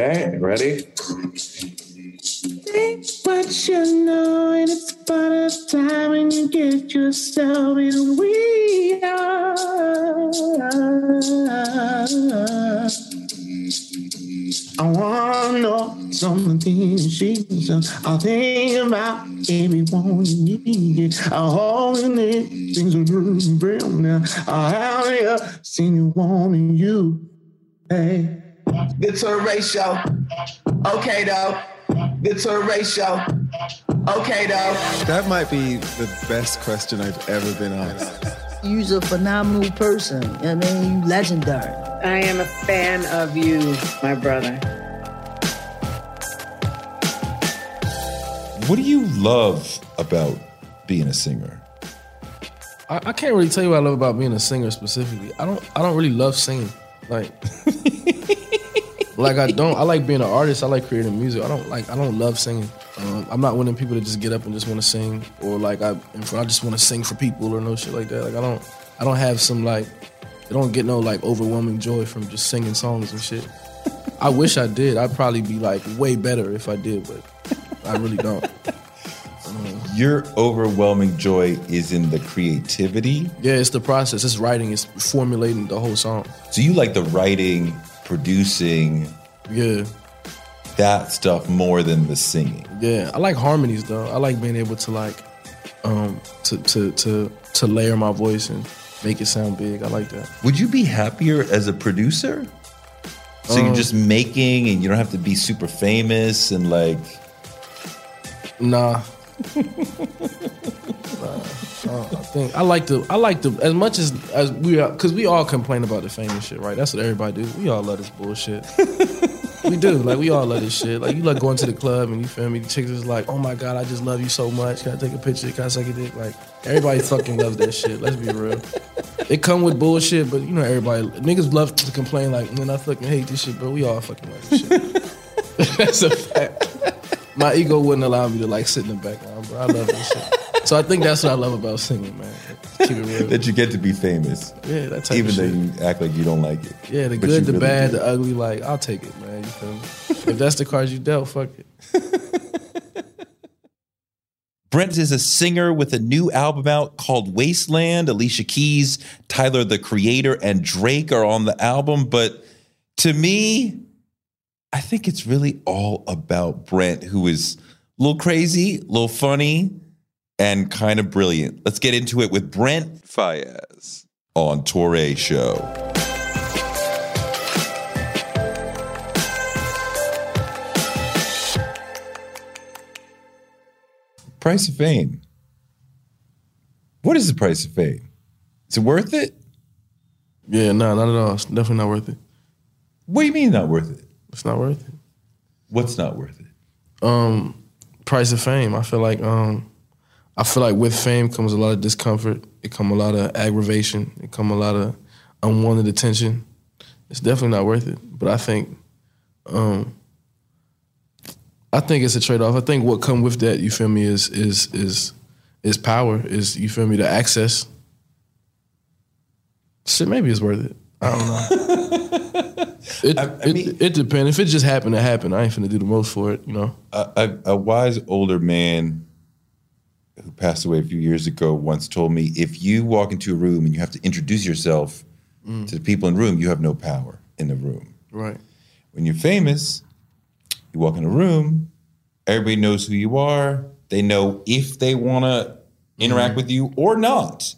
Okay, ready? Think what you know, and it's about a time when you get yourself in we are. I wanna know some of these she's I think about everyone you need. I hold in it, things are real now. I have seen you wanting you. Hey. Get to a ratio. Okay, though. Get to a ratio. Okay, though. That might be the best question I've ever been asked. You're a phenomenal person. I mean, you legendary. I am a fan of you, my brother. What do you love about being a singer? I, I can't really tell you what I love about being a singer specifically. I don't. I don't really love singing. Like, like I don't. I like being an artist. I like creating music. I don't like. I don't love singing. Um, I'm not one of them people that just get up and just want to sing, or like I, I just want to sing for people or no shit like that. Like I don't. I don't have some like. I don't get no like overwhelming joy from just singing songs and shit. I wish I did. I'd probably be like way better if I did, but I really don't. Your overwhelming joy is in the creativity. Yeah, it's the process. It's writing. It's formulating the whole song. So you like the writing, producing, Yeah, that stuff more than the singing. yeah. I like harmonies though. I like being able to like, um, to to to to layer my voice and make it sound big. I like that. Would you be happier as a producer? So you're Um, just making and you don't have to be super famous and like Nah. Uh, I think I like the I like the as much as as we are because we all complain about the famous shit, right? That's what everybody do. We all love this bullshit. we do. Like we all love this shit. Like you like going to the club and you feel me. The chicks is like, oh my god, I just love you so much. Can I take a picture? Can I suck your dick? Like everybody fucking loves that shit. Let's be real. It come with bullshit, but you know everybody niggas love to complain like, man, I fucking hate this shit, but we all fucking like this shit. That's a fact. My ego wouldn't allow me to like sit in the background, bro. I love this shit. So I think that's what I love about singing, man. Keep it real. that you get to be famous. Yeah, that type Even of though shit. you act like you don't like it. Yeah, the But good, you the really bad, do. the ugly. Like I'll take it, man. You feel me? if that's the cards you dealt, fuck it. Brent is a singer with a new album out called Wasteland. Alicia Keys, Tyler the Creator, and Drake are on the album. But to me, I think it's really all about Brent, who is a little crazy, a little funny, and kind of brilliant. Let's get into it with Brent Faiyaz on Toure Show. Price of fame. What is the price of fame? Is it worth it? Yeah, no, not at all. It's definitely not worth it. What do you mean not worth it? It's not worth it. What's not worth it? Um, price of fame. I feel like um, I feel like with fame comes a lot of discomfort. It come a lot of aggravation. It come a lot of unwanted attention. It's definitely not worth it. But I think, um, I think it's a trade off. I think what come with that, you feel me, is is is is power. Is you feel me, the access. Shit, maybe it's worth it. I don't know. it, it, it depends. If it just happened, to happen, I ain't finna do the most for it, you know. A, a, a wise older man who passed away a few years ago once told me if you walk into a room and you have to introduce yourself Mm. to the people in the room, you have no power in the room. Right. When you're famous, you walk in a room, everybody knows who you are. They know if they want to interact with you or not.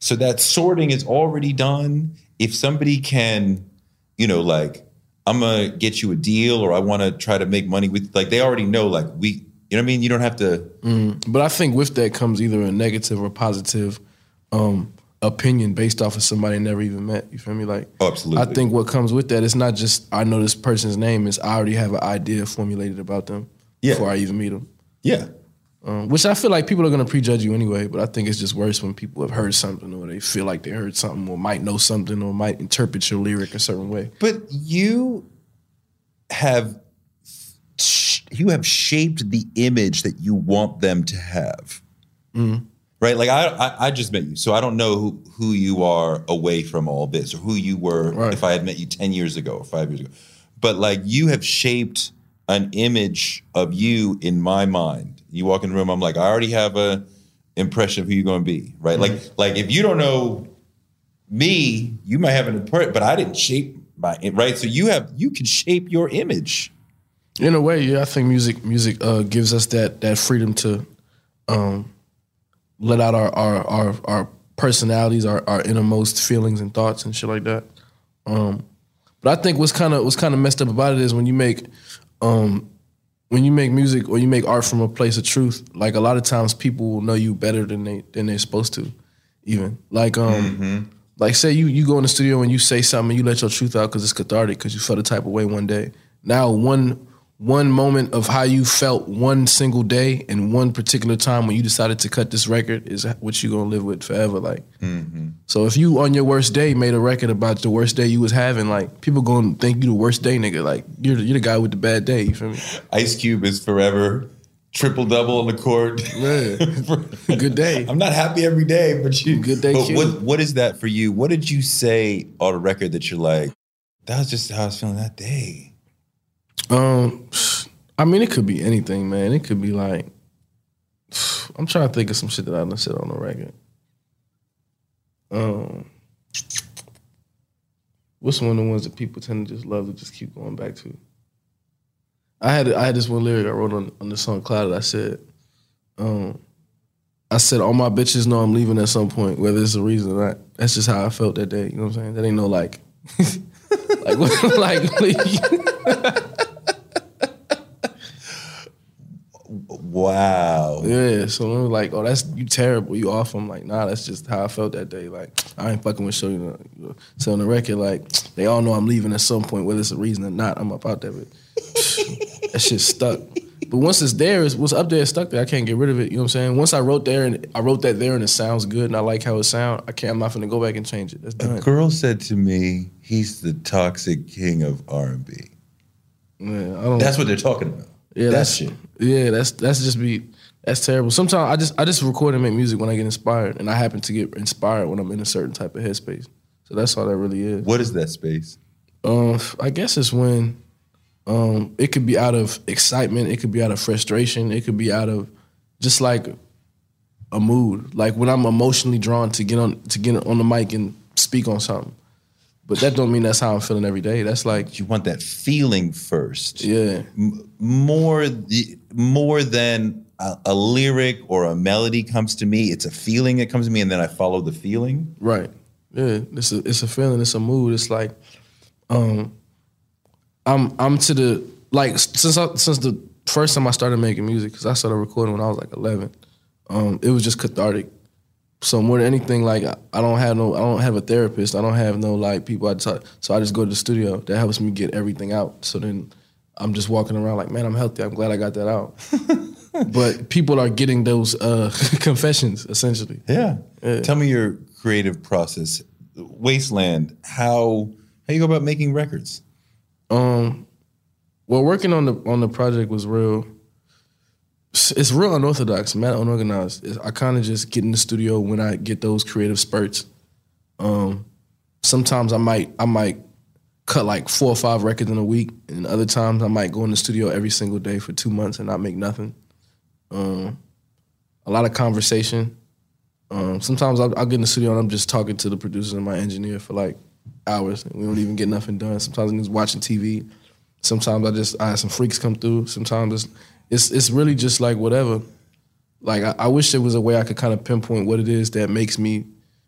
So that sorting is already done. If somebody can, you know, like, I'm gonna get you a deal or I want to try to make money with, like, they already know, like, we, you know what I mean? You don't have to. Mm. But I think with that comes either a negative or positive um, opinion based off of somebody I never even met. You feel me? Like, Oh, absolutely. I think what comes with that is not just I know this person's name; is I already have an idea formulated about them Yeah. before I even meet them. Yeah. Um, which I feel like people are going to prejudge you anyway, but I think it's just worse when people have heard something or they feel like they heard something or might know something or might interpret your lyric a certain way. But you have sh- you have shaped the image that you want them to have. Mm. Right? Like I, I I just met you, so I don't know who who you are away from all this or who you were if I had met you 10 years ago or 5 years ago. but like you have shaped an image of you in my mind. You walk in the room, I'm like, I already have a impression of who you're going to be, right? Like, like if you don't know me, you might have an impression, but I didn't shape my right. So you have you can shape your image. In a way, yeah, I think music music uh, gives us that that freedom to um, let out our our our, our personalities, our, our innermost feelings and thoughts and shit like that. Um, but I think what's kind of what's kind of messed up about it is when you make um, when you make music or you make art from a place of truth. Like a lot of times, people will know you better than they than they're supposed to. Even like um, like say you you go in the studio and you say something and you let your truth out because it's cathartic because you felt a type of way one day. Now one one moment of how you felt one single day and one particular time when you decided to cut this record is what you're gonna live with forever. Like, mm-hmm. so if you on your worst day made a record about the worst day you was having, like people gonna think you the worst day nigga. Like you're the, you're the guy with the bad day. You feel me? Ice Cube is forever triple double on the court. Yeah. Good day. I'm not happy every day, but you Good day, But what what is that for you? What did you say on the record that you're like? That was just how I was feeling that day. Um, I mean, it could be anything, man. It could be like, I'm trying to think of some shit that I done said on the record. Um, what's one of the ones that people tend to just love to just keep going back to? I had I had this one lyric I wrote on on the song Clouded. I said, um, I said all my bitches know I'm leaving at some point, whether it's a reason or not. That's just how I felt that day. You know what I'm saying? That ain't no like, like like. Wow. Yeah, so it was like, oh, that's you terrible, you off. I'm like, nah, that's just how I felt that day. Like, I ain't fucking with show you. Know, so on the record, like, they all know I'm leaving at some point, whether it's a reason or not. I'm up out there, but that shit stuck. But once it's there, it's what's up there is stuck there. I can't get rid of it. You know what I'm saying? Once I wrote there and I wrote that there and it sounds good and I like how it sound, I can't. I'm not gonna go back and change it. That's A girl said to me, "He's the toxic king of R&B." Yeah, I don't. That's what they're talking about. Yeah, that that's shit. Yeah, that's that's just be that's terrible. Sometimes I just I just record and make music when I get inspired, and I happen to get inspired when I'm in a certain type of headspace. So that's all that really is. What is that space? Um, I guess it's when um, it could be out of excitement, it could be out of frustration, it could be out of just like a mood. Like when I'm emotionally drawn to get on to get on the mic and speak on something. But that don't mean that's how I'm feeling every day. That's like You want that feeling first. yeah, M- more the, more than a, a lyric or a melody comes to me. It's a feeling that comes to me, and then I follow the feeling. Right. Yeah. It's a it's a feeling. It's a mood. It's like, um, I'm I'm to the like since I, since the first time I started making music because I started recording when I was like 11. Um, it was just cathartic. So more than anything, like I, don't have no I don't have a therapist. I don't have no like people I talk. So I just go to the studio. That helps me get everything out. So then I'm just walking around like, man, I'm healthy. I'm glad I got that out. but people are getting those uh, confessions essentially. Yeah. Tell me your creative process. Wasteland. How how you go about making records? Um, well, working on the on the project was real. It's real unorthodox, mad unorganized. It's- I kind of just get in the studio when I get those creative spurts. Um, sometimes I might I might cut like four or five records in a week, and other times I might go in the studio every single day for two months and not make nothing. Um, a lot of conversation. Um, sometimes I'll, I'll get in the studio and I'm just talking to the producer and my engineer for like hours, and we don't even get nothing done. Sometimes I'm just watching TV. Sometimes I just I have some freaks come through. Sometimes it's it's it's really just like whatever. Like I, I wish there was a way I could kind of pinpoint what it is that makes me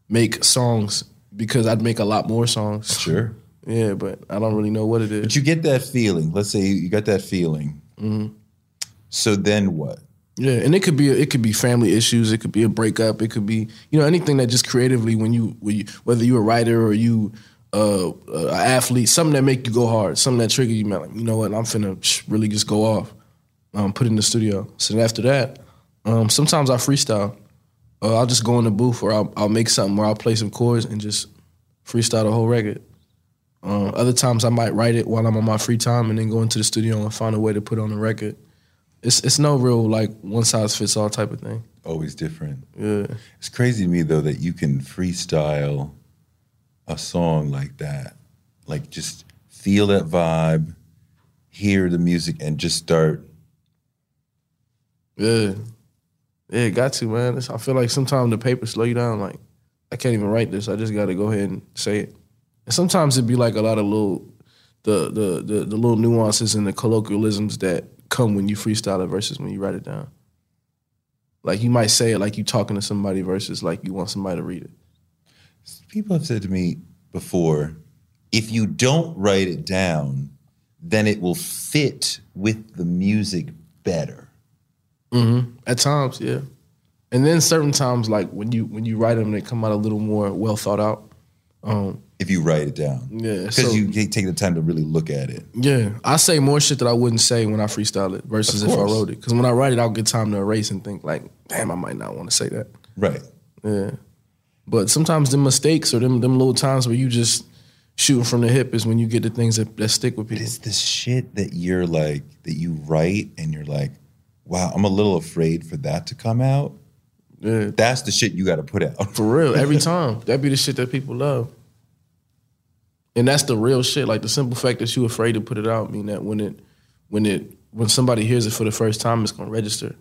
make songs because I'd make a lot more songs. Sure. Yeah, but I don't really know what it is. But you get that feeling. Let's say you got that feeling. So then what? Yeah, and it could be it could be family issues. It could be a breakup. It could be you know anything that just creatively when you, when you whether you're a writer or you uh, uh, an athlete, something that make you go hard, something that trigger you, man. Like you know what, I'm finna really just go off. Um, put in the studio. So then after that, um, sometimes I freestyle. Uh, I'll just go in the booth or I'll, I'll make something where I'll play some chords and just freestyle the whole record. Uh, other times I might write it while I'm on my free time and then go into the studio and find a way to put on the record. It's it's no real like one size fits all type of thing. Always different. Yeah. It's crazy to me though that you can freestyle a song like that. Like just feel that vibe hear the music and just start Yeah. Yeah, got to, man. It's- I feel like sometimes the paper slow you down. Like, I can't even write this. I just got to go ahead and say it. And sometimes it'd be like a lot of little, the, the the the little nuances and the colloquialisms that come when you freestyle it versus when you write it down. Like you might say it like you talking to somebody versus like you want somebody to read it. people have said to me before if you don't write it down then it will fit with the music better At times, yeah. And then certain times, like when you when you write them, they come out a little more well thought out. Um, if you write it down Yeah, because so- you take the time to really look at it Yeah, I say more shit that I wouldn't say when I freestyle it versus if I wrote it. Because when I write it, I'll get time to erase and think like, damn, I might not want to say that. right Yeah, but sometimes the mistakes or them them little times where you just shooting from the hip is when you get the things that, that stick with people. it's the shit that you're like that you write and you're like wow i'm a little afraid for that to come out Yeah, that's the shit you got to put out for real. Every time that be the shit that people love, and that's the real shit. Like the simple fact that you're afraid to put it out mean that when it when it when somebody hears it for the first time, it's gonna register.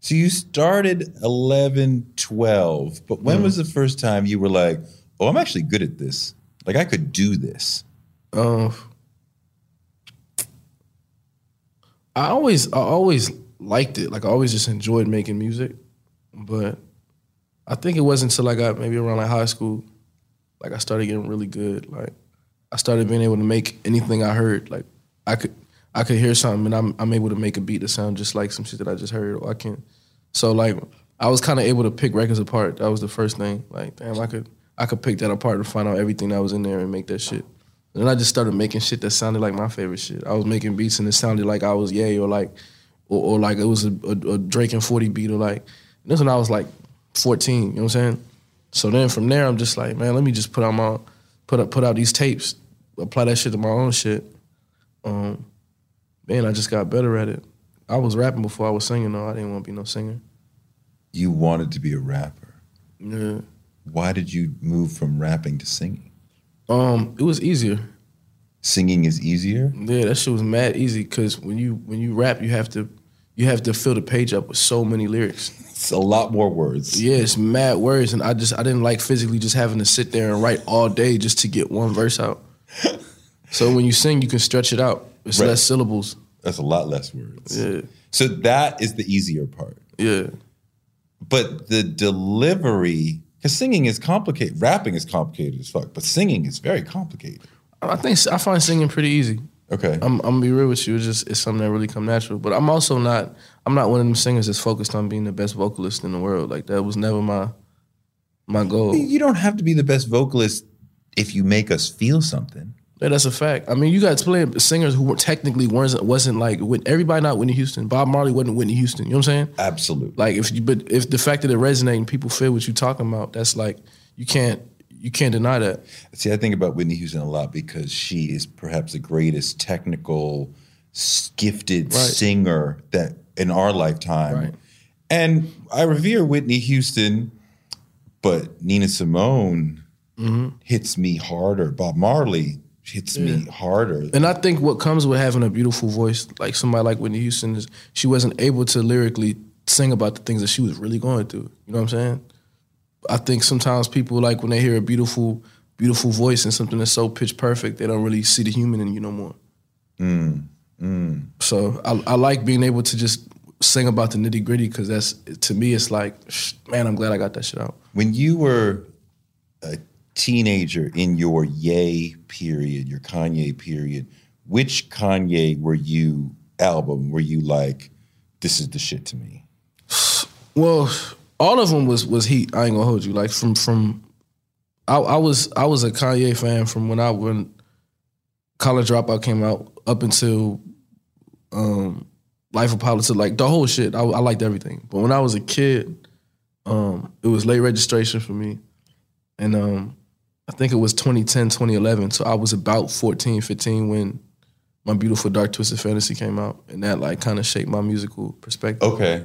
so you started 11 12 but when was the first time you were like oh i'm actually good at this like i could do this Um, I always, I always liked it. Like I always just enjoyed making music, but I think it wasn't until I got maybe around like high school, like I started getting really good. Like I started being able to make anything I heard. Like I could, I could hear something and I'm, I'm able to make a beat that sound just like some shit that I just heard. Or I can, so like I was kind of able to pick records apart. That was the first thing. Like damn, I could, I could pick that apart and find out everything that was in there and make that shit. And then I just started making shit that sounded like my favorite shit. I was making beats and it sounded like I was Ye or like, or, or like it was a, a, a Drake and 40 beat or like, and this when I was like 14, you know what I'm saying? So then from there, I'm just like, man, let me just put out my, put up, put out these tapes, apply that shit to my own shit. Um, man, I just got better at it. I was rapping before I was singing though. I didn't want to be no singer. you wanted to be a rapper Yeah. why did you move from rapping to singing Um, it was easier. singing is easier Yeah, that shit was mad easy because when you when you rap, you have to you have to fill the page up with so many lyrics. it's a lot more words Yeah, it's mad words, and I just I didn't like physically just having to sit there and write all day just to get one verse out. so when you sing, you can stretch it out. It's Right. less syllables. that's a lot less words Yeah, so that is the easier part yeah, but the delivery because singing is complicated rapping is complicated as fuck but singing is very complicated I think I find singing pretty easy. Okay I'm, I'm gonna be real with you. It's just it's something that really come natural. But I'm also not I'm not one of them singers that's focused on being the best vocalist in the world. Like that was never my my goal. you don't have to be the best vocalist if you make us feel something Yeah, that's a fact. I mean, you got plenty of singers who were technically wasn't wasn't like Whit- everybody not Whitney Houston. Bob Marley wasn't Whitney Houston. You know what I'm saying? absolutely Like if you, but if the fact that it resonates and people feel what you're talking about, that's like you can't you can't deny that. See, I think about Whitney Houston a lot because she is perhaps the greatest technical, gifted Right. singer that in our lifetime. Right. And I revere Whitney Houston, but Nina Simone Mm-hmm. hits me harder. Bob Marley hits me harder. And I think what comes with having a beautiful voice, like somebody like Whitney Houston, is she wasn't able to lyrically sing about the things that she was really going through. You know what I'm saying? I think sometimes people like when they hear a beautiful, beautiful voice and something that's so pitch perfect, they don't really see the human in you no more. Mm, mm. So I, I like being able to just sing about the nitty gritty because that's to me it's like, man, I'm glad I got that shit out. When you were a teenager in your Yay period, your Kanye period, which Kanye were you album were you like, this is the shit to me? Well, all of them was was heat. I ain't gonna hold you. Like from from, I, I was I was a Kanye fan from when I when College Dropout came out up until um, Life of to Like the whole shit, I, I liked everything. But when I was a kid, um, it was late registration for me, and um, I think it was 2010, 2011. So I was about 14, 15 when my beautiful Dark Twisted Fantasy came out, and that like kind of shaped my musical perspective. Okay.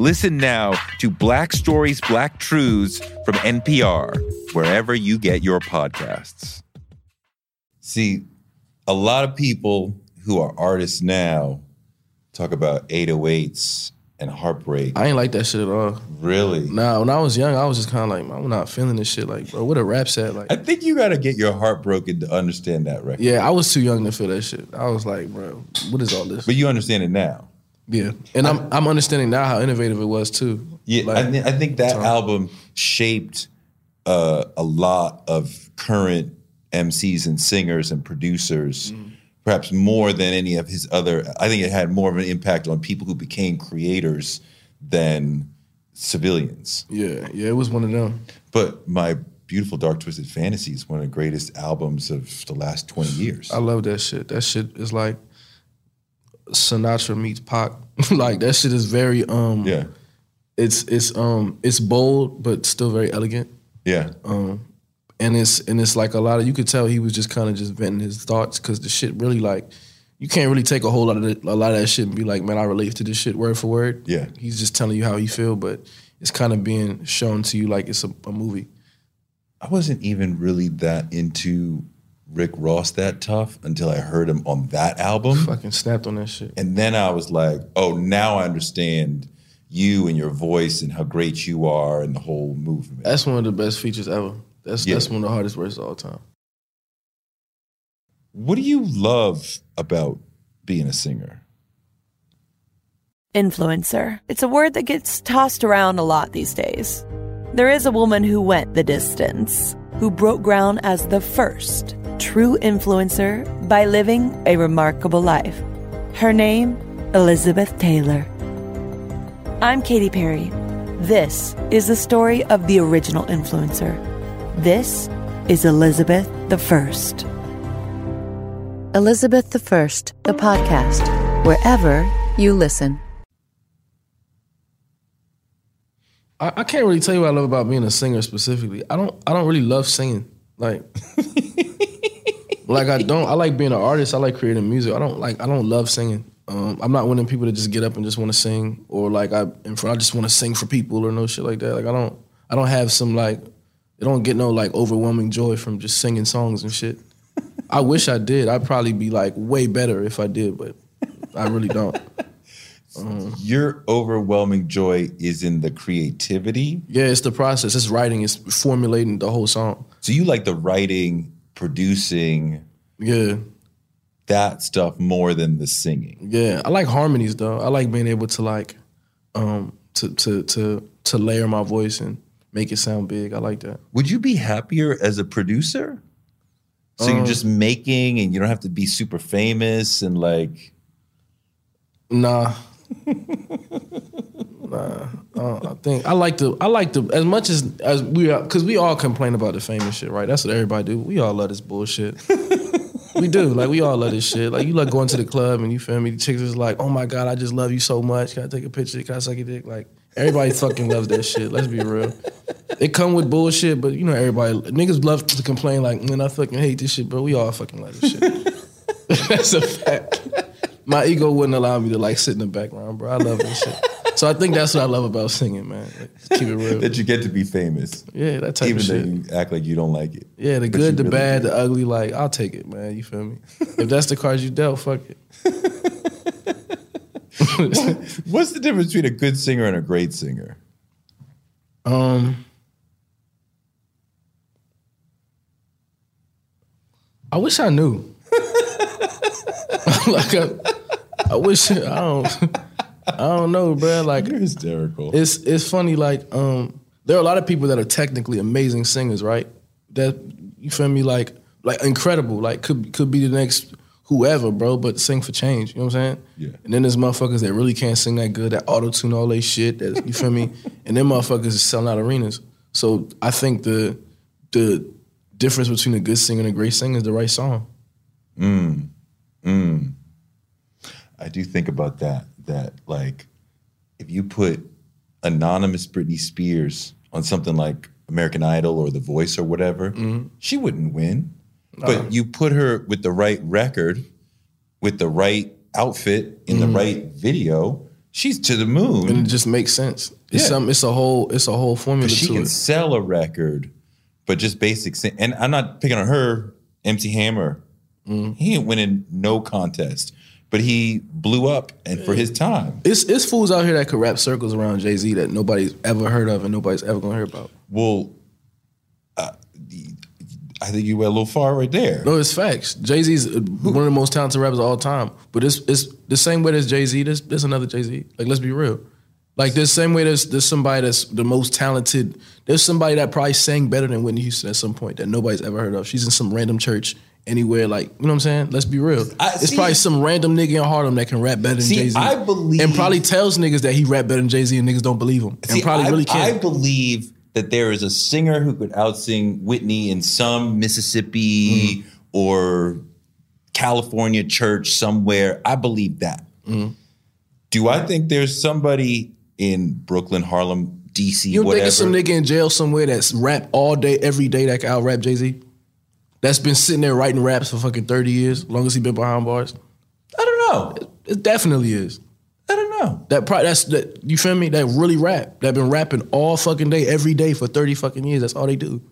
Listen now to Black Stories, Black Truths from NPR, wherever you get your podcasts. See, a lot of people who are artists now talk about 808s and heartbreak. I ain't like that shit at all. really? Nah, when I was young, I was just kind of like, I'm not feeling this shit. Like, bro, what a rap set. Like, I think you got to get your heart broken to understand that record. yeah, I was too young to feel that shit. I was like, bro, what is all this? But you understand it now. Yeah, and I'm I'm understanding now how innovative it was too. Yeah, Like, I, thi- I think that album shaped uh, a lot of current MCs and singers and producers, Mm. perhaps more than any of his other. I think it had more of an impact on people who became creators than civilians. yeah, yeah, it was one of them. But my beautiful dark twisted fantasy is one of the greatest albums of the last twenty years. I love that shit. That shit is like Sinatra meets Pac. like that shit is very um yeah, it's it's um it's bold but still very elegant. yeah, Um and it's and it's like a lot of you could tell he was just kind of just venting his thoughts because the shit really like you can't really take a whole lot of it, a lot of that shit and be like, man, I relate to this shit word for word. Yeah. he's just telling you how he feel, but it's kind of being shown to you like it's a, a movie. I wasn't even really that into Rick Ross that tough until I heard him on that album. Fucking snapped on that shit. And then I was like, oh, now I understand you and your voice and how great you are and the whole movement. That's one of the best features ever. That's Yeah. that's one of the hardest words of all time. What do you love about being a singer? Influencer. It's a word that gets tossed around a lot these days. There is a woman who went the distance, who broke ground as the first true influencer by living a remarkable life. Her name, Elizabeth Taylor. I'm Katy Perry. This is the story of the original influencer. This is Elizabeth the First. Elizabeth the First, the podcast, wherever you listen. I, I can't really tell you what I love about being a singer specifically. I don't I don't really love singing. Like like I don't I like being an artist. I like creating music. I don't like I don't love singing. Um, I'm not one of them people that just get up and just want to sing or like I in front I just want to sing for people or no shit like that. Like I don't I don't have some like I don't get no like overwhelming joy from just singing songs and shit. I wish I did. I'd probably be like way better if I did, but I really don't. Your overwhelming joy is in the creativity. Yeah, it's the process. It's writing. It's formulating the whole song. So you like the writing, producing, Yeah, that stuff more than the singing. yeah. I like harmonies though. I like being able to like, um, to to to to layer my voice and make it sound big. I like that. Would you be happier as a producer? So you're Um, just making and you don't have to be super famous and like Nah. Nah. Uh, I think I like the I like the as much as as we are because we all complain about the famous shit, right? That's what everybody do. We all love this bullshit. we do. Like we all love this shit. Like you like going to the club and you feel me. The chicks is like, oh my god, I just love you so much. Can I take a picture? Can I suck your dick? Like everybody fucking loves that shit. Let's be real. It come with bullshit, but you know everybody niggas love to complain like, man, I fucking hate this shit, but We all fucking love this shit. That's a fact. My ego wouldn't allow me to like sit in the background, bro. I love this shit. So I think that's what I love about singing, man. Like, keep it real. that you get to be famous. Yeah, that type Even of though shit. you act like you don't like it. Yeah, the good, the really bad, do. the ugly. Like I'll take it, man. You feel me? if that's the cards you dealt, fuck it. What's the difference between a good singer and a great singer? Um, I wish I knew. like I, I wish I don't. I don't know, bro. Like You're hysterical. it's it's funny. Like um, there are a lot of people that are technically amazing singers, right? That you feel me? Like like incredible. Like could could be the next whoever, bro. But sing for change. You know what I'm saying? Yeah. And then there's motherfuckers that really can't sing that good. That auto tune all they shit. That you feel me? And then motherfuckers is selling out arenas. So I think the the difference between a good singer and a great singer is the right song. I do think about that. That like, if you put anonymous Britney Spears on something like American Idol or The Voice or whatever, Mm-hmm. she wouldn't win. But you put her with the right record, with the right outfit in the right video, she's to the moon. Mm-hmm. And it just makes sense. It's Yeah. some. It's a whole. It's a whole formula she can it. sell a record, but just basic. And I'm not picking on her. MC Hammer, Mm-hmm. he ain't winning no contest, but he blew up and for his time. It's it's fools out here that could rap circles around Jay Z that nobody's ever heard of and nobody's ever gonna hear about. Well, uh, I think you went a little far right there. No, it's facts. Jay Z's one of the most talented rappers of all time. But it's it's the same way there's Jay Z. There's there's another Jay Z. Like let's be real. Like the same way there's there's somebody that's the most talented. There's somebody that probably sang better than Whitney Houston at some point that nobody's ever heard of. She's in some random church anywhere. Like you know what I'm saying? Let's be real. I- it's see- probably some random nigga in Harlem that can rap better than Jay Z. I believe- and probably tells niggas that he rap better than Jay Z and niggas don't believe him. See, and probably I, really can. I believe that there is a singer who could outsing Whitney in some Mississippi Mm. or California church somewhere. I believe that. Mm. Do I think there's somebody in Brooklyn, Harlem, DC, You think it's some nigga in jail somewhere that's rap all day, every day that can out rap Jay Z? That's been sitting there writing raps for fucking 30 years, long as he been behind bars? I don't know. It definitely is. I don't know. That pro- that's that you feel me? That really rap. That been rapping all fucking day, every day for 30 fucking years. That's all they do.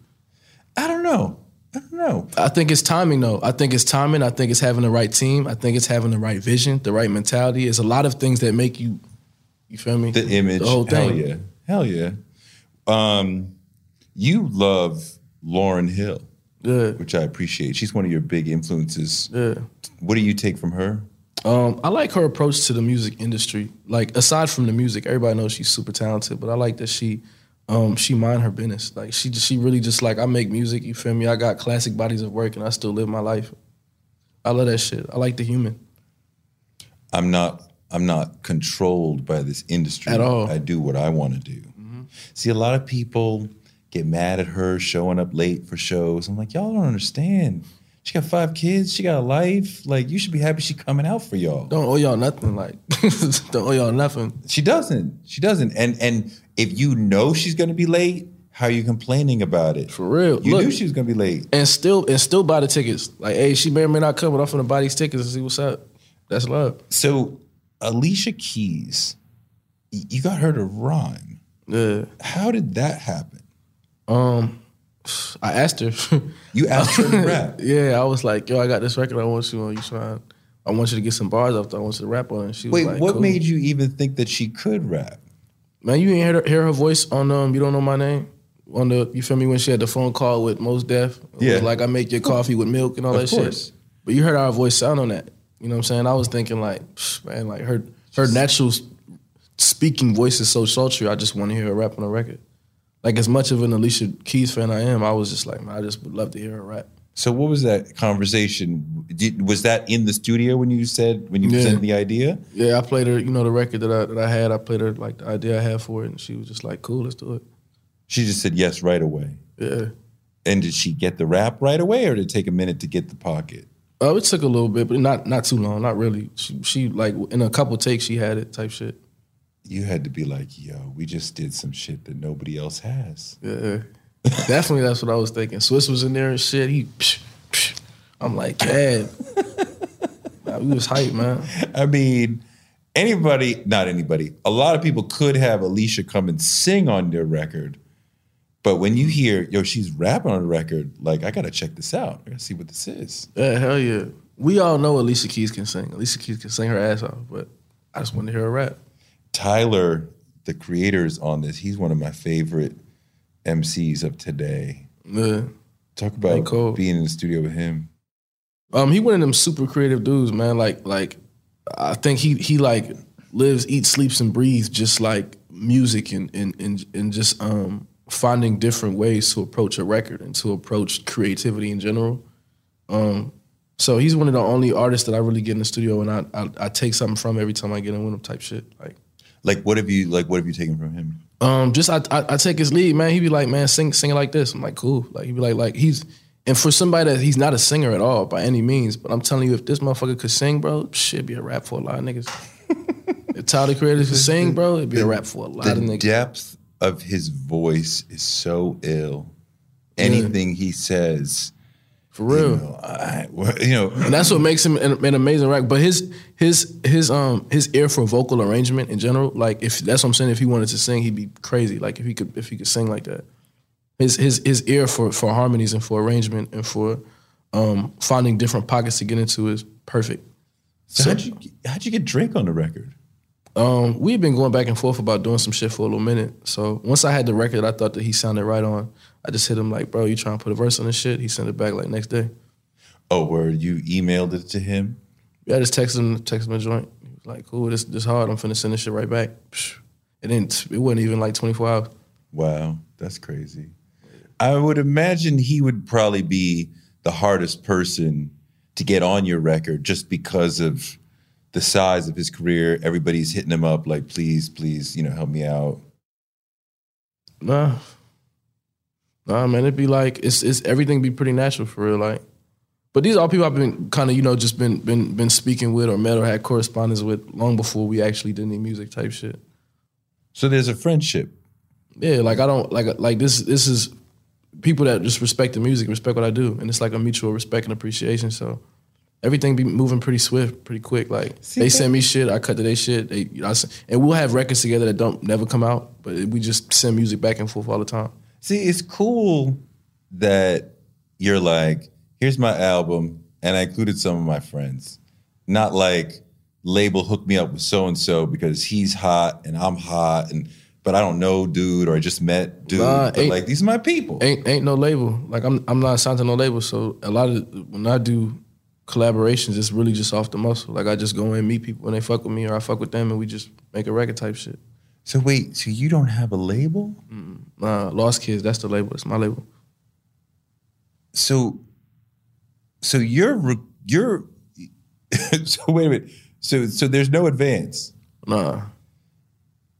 I don't know. I don't know. I think it's timing though. I think it's timing. I think it's having the right team. I think it's having the right vision, the right mentality. It's a lot of things that make you you feel me? The image. The whole thing. Hell yeah. Hell yeah. Um, you love Lauryn Hill, Yeah. which I appreciate. She's one of your big influences. Yeah. What do you take from her? Um, I like her approach to the music industry. Like aside from the music, everybody knows she's super talented, but I like that she um, she mind her business. Like she just, she really just like I make music. You feel me? I got classic bodies of work, and I still live my life. I love that shit. I like the human. I'm not I'm not controlled by this industry At all. I do what I want to do. See, a lot of people get mad at her showing up late for shows. I'm like, y'all don't understand. She got five kids. She got a life. Like, you should be happy she coming out for y'all. Don't owe y'all nothing. Like don't owe y'all nothing. She doesn't. She doesn't. And and if you know she's gonna be late, how are you complaining about it? For real. You Look, knew she was gonna be late. and still and still buy the tickets. Like, hey, she may or may not come, but I'm finna buy these tickets and see what's up. That's love. So Alicia Keys, you got her to rhyme. Yeah. How did that happen? Um, I asked her. You asked her to rap. Yeah, I was like, yo, I got this record I want you on. You trying? I want you to get some bars off. I want you to rap on. And she was Wait, like, what cool. made you even think that she could rap? Man, you ain't hear her, hear her voice on um. You don't know my name on the. You feel me when she had the phone call with Mos Def. Yeah. was like I make your coffee with milk and all Of that course. shit. But you heard our voice sound on that. You know what I'm saying? I was thinking like, man, like her her natural speaking voice is so sultry. I just want to hear her rap on a record. Like as much of an Alicia Keys fan I am, I was just like, man, I just would love to hear her rap. So what was that conversation? Did, was that in the studio when you said when you Yeah. presented the idea? Yeah, I played her. You know the record that I that I had. I played her like the idea I had for it, and she was just like, "Cool, let's do it." She just said yes right away. Yeah. And did she get the rap right away, or did it take a minute to get the pocket? Oh, it took a little bit, but not not too long. Not really. She, she like in a couple takes, she had it type shit. You had to be like, "Yo, we just did some shit that nobody else has." Yeah, definitely. That's what I was thinking. Swizz was in there and shit. He, psh, psh. I'm like, yeah. nah, we was hype, man. I mean, anybody, not anybody, a lot of people could have Alicia come and sing on their record. But when you hear, yo, she's rapping on the record, like, I gotta check this out. I gotta see what this is. Yeah, hell yeah. We all know Alicia Keys can sing. Alicia Keys can sing her ass off, but I just want to hear her rap. Tyler, the creator, is on this. He's one of my favorite MCs of today. Yeah. Talk about cold. being in the studio with him. Um, he one of them super creative dudes, man. Like, like I think he he like lives, eats, sleeps, and breathes just like music and and and, and just um finding different ways to approach a record and to approach creativity in general. Um, so he's one of the only artists that I really get in the studio and I I, I take something from every time I get in with him, type shit. Like, Like, what have you like? What have you taken from him? um, just I, I I take his lead, man. He be like, man, sing sing it like this. I'm like, cool. Like he be like, like he's and for somebody that he's not a singer at all by any means, but I'm telling you, if this motherfucker could sing, bro, shit be a rap for a lot of niggas. if Tyler the Creator could sing, bro, it'd be a rap for a lot the of niggas. depth of his voice is so ill. Anything he says, for real. You know, I, well, you know, and that's what makes him an, an amazing rapper. But his his his um his ear for vocal arrangement in general, like if that's what I'm saying, if he wanted to sing, he'd be crazy. Like if he could if he could sing like that. His his his ear for for harmonies and for arrangement and for um finding different pockets to get into is perfect. So how'd you how'd you get Drake on the record? Um, we've been going back and forth about doing some shit for a little minute. So once I had the record, I thought that he sounded right on. I just hit him like, bro, you trying to put a verse on this shit? He sent it back like next day. Oh, where you emailed it to him? Yeah, I just texted him, texted him a joint. He was like, cool, this this hard. I'm finna send this shit right back. It didn't. It wasn't even like 24 hours. Wow, that's crazy. I would imagine he would probably be the hardest person to get on your record just because of the size of his career. Everybody's hitting him up like, please, please, you know, help me out. Nah, nah, man. It'd be like it's it's everything be pretty natural for real. Like, but these are all people I've been kind of you know just been been been speaking with or met or had correspondence with long before we actually did any music type shit. So there's a friendship. Yeah, like I don't like like this. This is people that just respect the music, respect what I do, and it's like a mutual respect and appreciation. So everything be moving pretty swift, pretty quick. Like See, they send me shit, I cut to their shit. They, you know, and we'll have records together that don't never come out, but we just send music back and forth all the time. See, it's cool that you're like, here's my album, and I included some of my friends. Not like label hook me up with so and so because he's hot and I'm hot and but I don't know dude or I just met dude. Nah, but like these are my people. Ain't ain't no label. Like I'm I'm not signed to no label. So a lot of when I do collaborations, it's really just off the muscle. Like I just go in, meet people, and they fuck with me, or I fuck with them, and we just make a record type shit. So wait, so you don't have a label? Nah, Lost Kids, that's the label. It's my label. So so you're you're so wait a minute. So so there's no advance. Nah.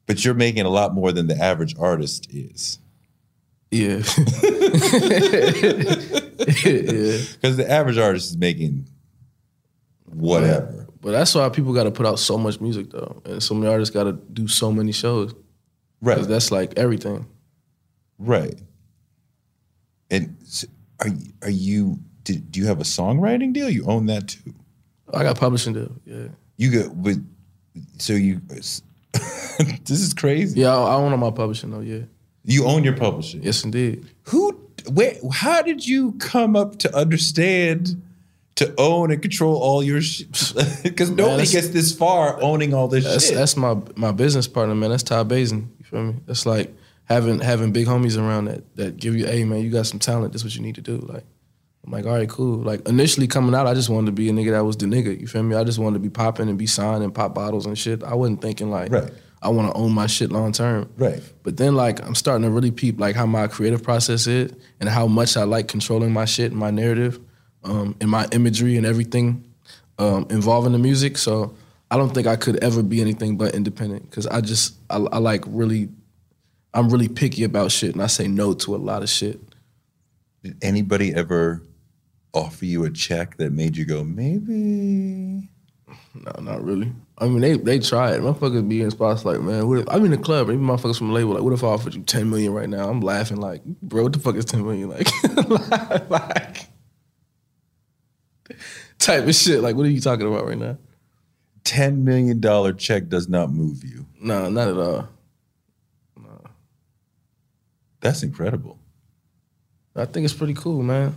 But you're making a lot more than the average artist is. Yeah. yeah. Because the average artist is making whatever. But that's why people got to put out so much music though, and so many artists got to do so many shows. Right. 'Cause that's like everything. Right. And s- are you- are you do, do you have a songwriting deal? You own that too. I got publishing deal. Yeah. You get with so you this is crazy. Yeah, I, I own all my publishing though. Yeah. You own your publishing. Yes, indeed. Who where how did you come up to understand to own and control all your shit. Because nobody gets this far owning all this That's shit. that's my my business partner, man. That's Ty Bazin. You feel me? That's like having having big homies around that that give you, hey man, you got some talent. This is what you need to do. Like I'm like, all right, cool. Like initially coming out, I just wanted to be a nigga that was the nigga. You feel me? I just wanted to be popping and be signed and pop bottles and shit. I wasn't thinking like Right. I want to own my shit long term. Right. But then like I'm starting to really peep like how my creative process is and how much I like controlling my shit and my narrative, um, and my imagery and everything um, involving the music. So I don't think I could ever be anything but independent because I just I, I like really I'm really picky about shit and I say no to a lot of shit. Did anybody ever offer you a check that made you go, maybe? No, not really. I mean, they they tried. Motherfuckers be in spots like, man, what if, I'm in the club. Even motherfuckers from the label like, what if I offered you ten million right now? I'm laughing like, bro, what the fuck is ten million? Like, like type of shit. Like, what are you talking about right now? $10 million check does not move you. No, not at all. No. That's incredible. I think it's pretty cool, man.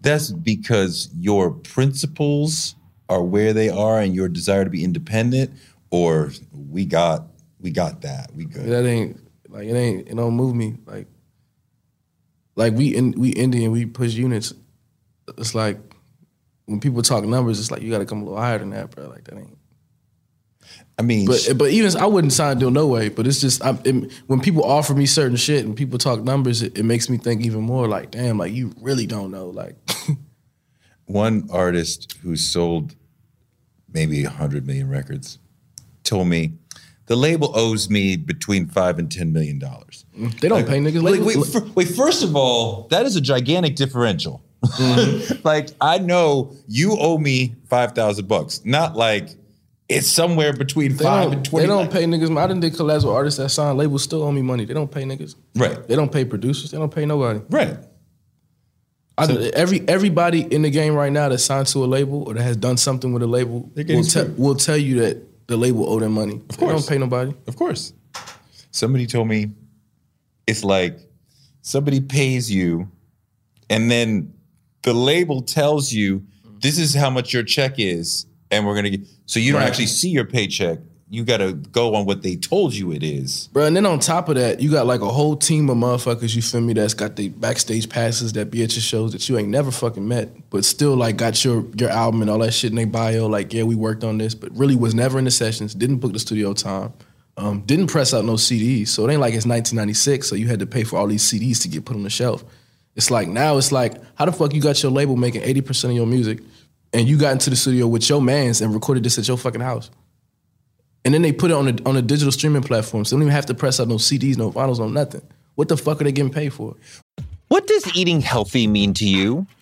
That's because your principles are where they are and your desire to be independent, or we got we got that. We good. That ain't like it ain't it don't move me like like we in we Indian we push units. It's like when people talk numbers, it's like you got to come a little higher than that, bro. Like that ain't. I mean, But but even I wouldn't sign a deal no way. But it's just I'm, it, when people offer me certain shit and people talk numbers, it, it makes me think even more. Like damn, like you really don't know. Like one artist who sold maybe 100 million records told me the label owes me between five and 10 million dollars. they don't pay niggas. Wait, wait, wait, first of all, that is a gigantic differential. Mm-hmm. like I know you owe me 5,000 bucks, not like it's somewhere between They 5 and 20. they don't pay niggas. I didn't did collabs with artists that sign labels still owe me money. They don't pay niggas. Right. They don't pay producers. They don't pay nobody. Right. I, every everybody in the game right now that's signed to a label or that has done something with a label will, te- will tell you that the label owe them money. Of course. they don't pay nobody. Of course. Somebody told me it's like somebody pays you and then the label tells you this is how much your check is and we're going to get so you don't Right. actually see your paycheck. You got to go on what they told you it is. Bro, and then on top of that, you got like a whole team of motherfuckers, you feel me, that's got the backstage passes that be at your shows that you ain't never fucking met, but still like got your your album and all that shit in their bio, like, yeah, we worked on this, but really was never in the sessions, didn't book the studio time, um, didn't press out no CDs. So it ain't like it's 1996, so you had to pay for all these CDs to get put on the shelf. It's like now it's like, how the fuck you got your label making 80% of your music and you got into the studio with your mans and recorded this at your fucking house? And then they put it on a on a digital streaming platform. So they don't even have to press out no CDs, no vinyls, no nothing. What the fuck are they getting paid for? What does eating healthy mean to you?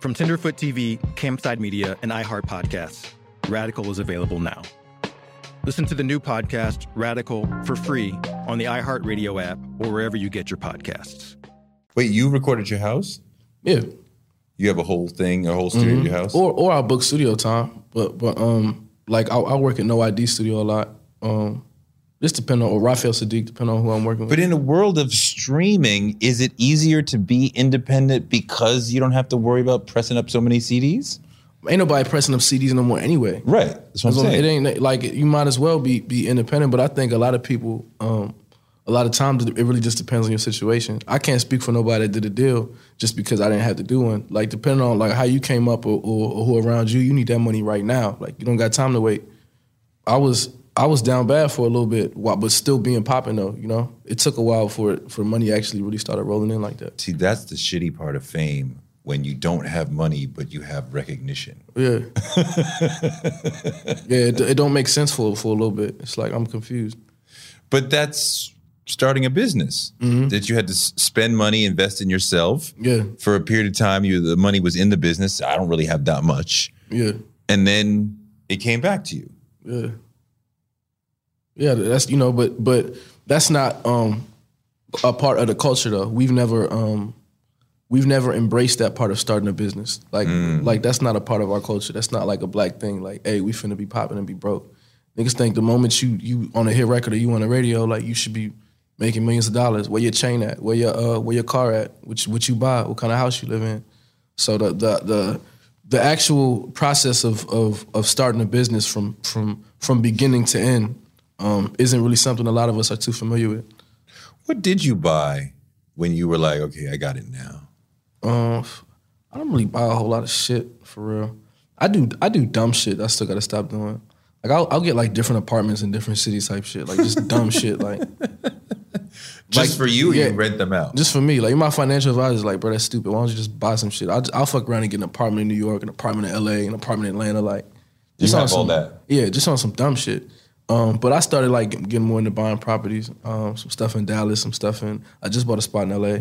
From Tenderfoot TV, Campside Media, and iHeart Podcasts, Radical is available now. Listen to the new podcast, Radical, for free on the iHeartRadio app or wherever you get your podcasts. Wait, you recorded your house? Yeah. You have a whole thing, a whole studio at your house? Or or I'll book studio time. But but um like I, I work at No ID Studio a lot. Um Just depending on or Raphael Saadiq, depending on who I'm working with. But in a world of streaming, is it easier to be independent because you don't have to worry about pressing up so many CDs? ain't nobody pressing up CDs no more anyway. Right. That's what I'm saying. It ain't like you might as well be be independent. But I think a lot of people, um, a lot of times it really just depends on your situation. I can't speak for nobody that did a deal just because I didn't have to do one. Like depending on like how you came up or, or, or who around you, you need that money right now. Like you don't got time to wait. I was I was down bad for a little bit, but still being popping though. You know, it took a while for it, for money actually really started rolling in like that. See, that's the shitty part of fame when you don't have money but you have recognition. Yeah, yeah. It, it don't make sense for for a little bit. It's like I'm confused. But that's starting a business mm-hmm. that you had to spend money, invest in yourself. Yeah. For a period of time, you the money was in the business. I don't really have that much, Yeah, and then it came back to you. yeah, yeah. That's you know, but but that's not um a part of the culture though. We've never um we've never embraced that part of starting a business. Like like that's not a part of our culture. That's not like a black thing. Like hey, we finna be popping and be broke. Niggas think the moment you you on a hit record or you on the radio, like you should be making millions of dollars. Where your chain at? Where your uh where your car at? Which what you buy? What kind of house you live in? So the the the the actual process of of of starting a business from from from beginning to end um, isn't really something a lot of us are too familiar with. What did you buy when you were like, okay, I got it now? Um, I don't really buy a whole lot of shit for real. I do I do dumb shit. I still gotta stop doing. Like I'll, I'll get like different apartments in different cities type shit. Like just dumb shit. Like Just Like, for you, yeah. you rent them out. just for me. Like my financial advisor's like, bro, that's stupid. Why don't you just buy some shit? I'll, just, I'll fuck around and get an apartment in New York, an apartment in LA, an apartment in Atlanta. Like You have all some, that. Yeah, just on some dumb shit. Um, but I started like getting more into buying properties. Um, some stuff in Dallas, some stuff in. I just bought a spot in LA.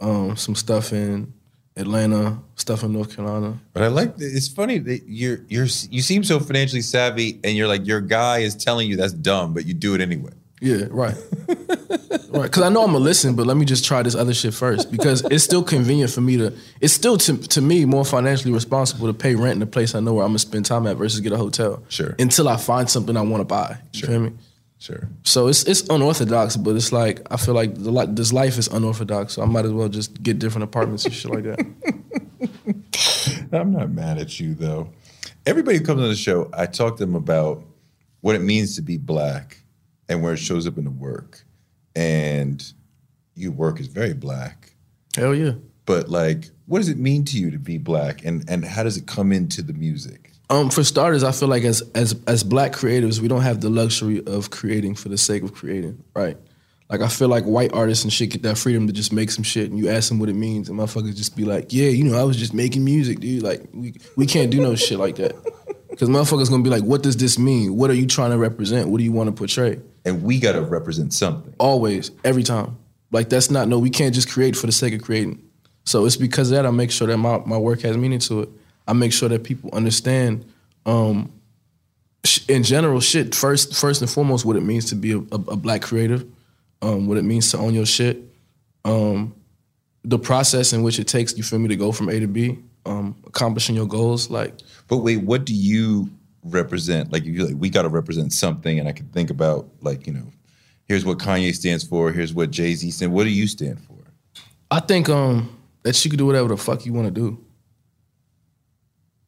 Um, some stuff in Atlanta, stuff in North Carolina. But I like it's funny that you're you're you seem so financially savvy, and you're like your guy is telling you that's dumb, but you do it anyway. Yeah, right. right. Because I know I'm gonna listen, but let me just try this other shit first. Because it's still convenient for me to. It's still to, to me more financially responsible to pay rent in a place I know where I'm gonna spend time at versus get a hotel. Sure. Until I find something I want to buy. You feel me? Sure. So it's it's unorthodox, but it's like I feel like the, this life is unorthodox. So I might as well just get different apartments and shit like that. I'm not mad at you though. Everybody who comes on the show, I talk to them about what it means to be black and where it shows up in the work. And your work is very black. Hell yeah. But like, what does it mean to you to be black and, and how does it come into the music? Um, for starters, I feel like as as as black creatives, we don't have the luxury of creating for the sake of creating, right? Like I feel like white artists and shit get that freedom to just make some shit, and you ask them what it means, and motherfuckers just be like, "Yeah, you know, I was just making music, dude." Like we we can't do no shit like that, because motherfuckers gonna be like, "What does this mean? What are you trying to represent? What do you want to portray?" And we gotta represent something. Always, every time. Like that's not no. We can't just create for the sake of creating. So it's because of that I make sure that my my work has meaning to it. I make sure that people understand. Um, in general, shit. First, first and foremost, what it means to be a, a, a black creative, um, what it means to own your shit, um, the process in which it takes you feel me to go from A to B, um, accomplishing your goals. Like, But wait, what do you represent? Like, you like we got to represent something, and I can think about like you know, here's what Kanye stands for. Here's what Jay Z stands. What do you stand for? I think um, that you can do whatever the fuck you want to do.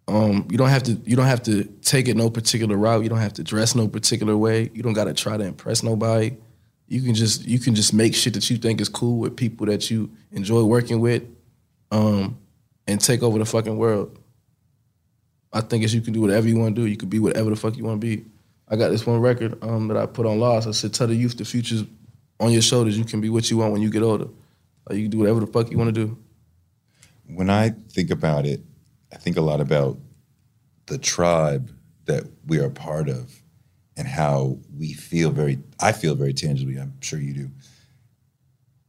Um, you don't have to. You don't have to take it no particular route. You don't have to dress no particular way. You don't got to try to impress nobody. You can just you can just make shit that you think is cool with people that you enjoy working with, um, and take over the fucking world. I think is you can do whatever you want to do. You can be whatever the fuck you want to be. I got this one record um, that I put on Lost. I said, "Tell the youth the future's on your shoulders. You can be what you want when you get older. Like you can do whatever the fuck you want to do." When I think about it, I think a lot about the tribe that we are part of and how we feel very, I feel very tangibly, I'm sure you do,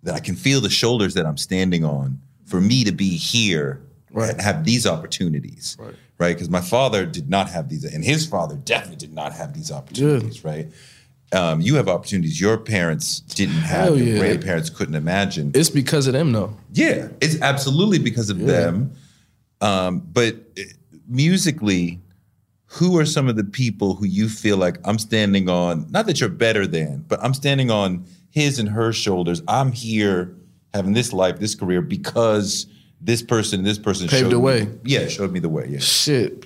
that I can feel the shoulders that I'm standing on for me to be here and have these opportunities. Right. Right. Because my father did not have these, and his father definitely did not have these opportunities. Right. Um, you have opportunities your parents didn't have, Hell your yeah. grandparents couldn't imagine. It's because of them, though. Yeah, it's absolutely because of them. Um, but uh, musically, who are some of the people who you feel like I'm standing on? Not that you're better than, but I'm standing on his and her shoulders. I'm here having this life, this career because this person, this person Paved showed the me- way. Yeah, showed me the way. Yeah, Shit.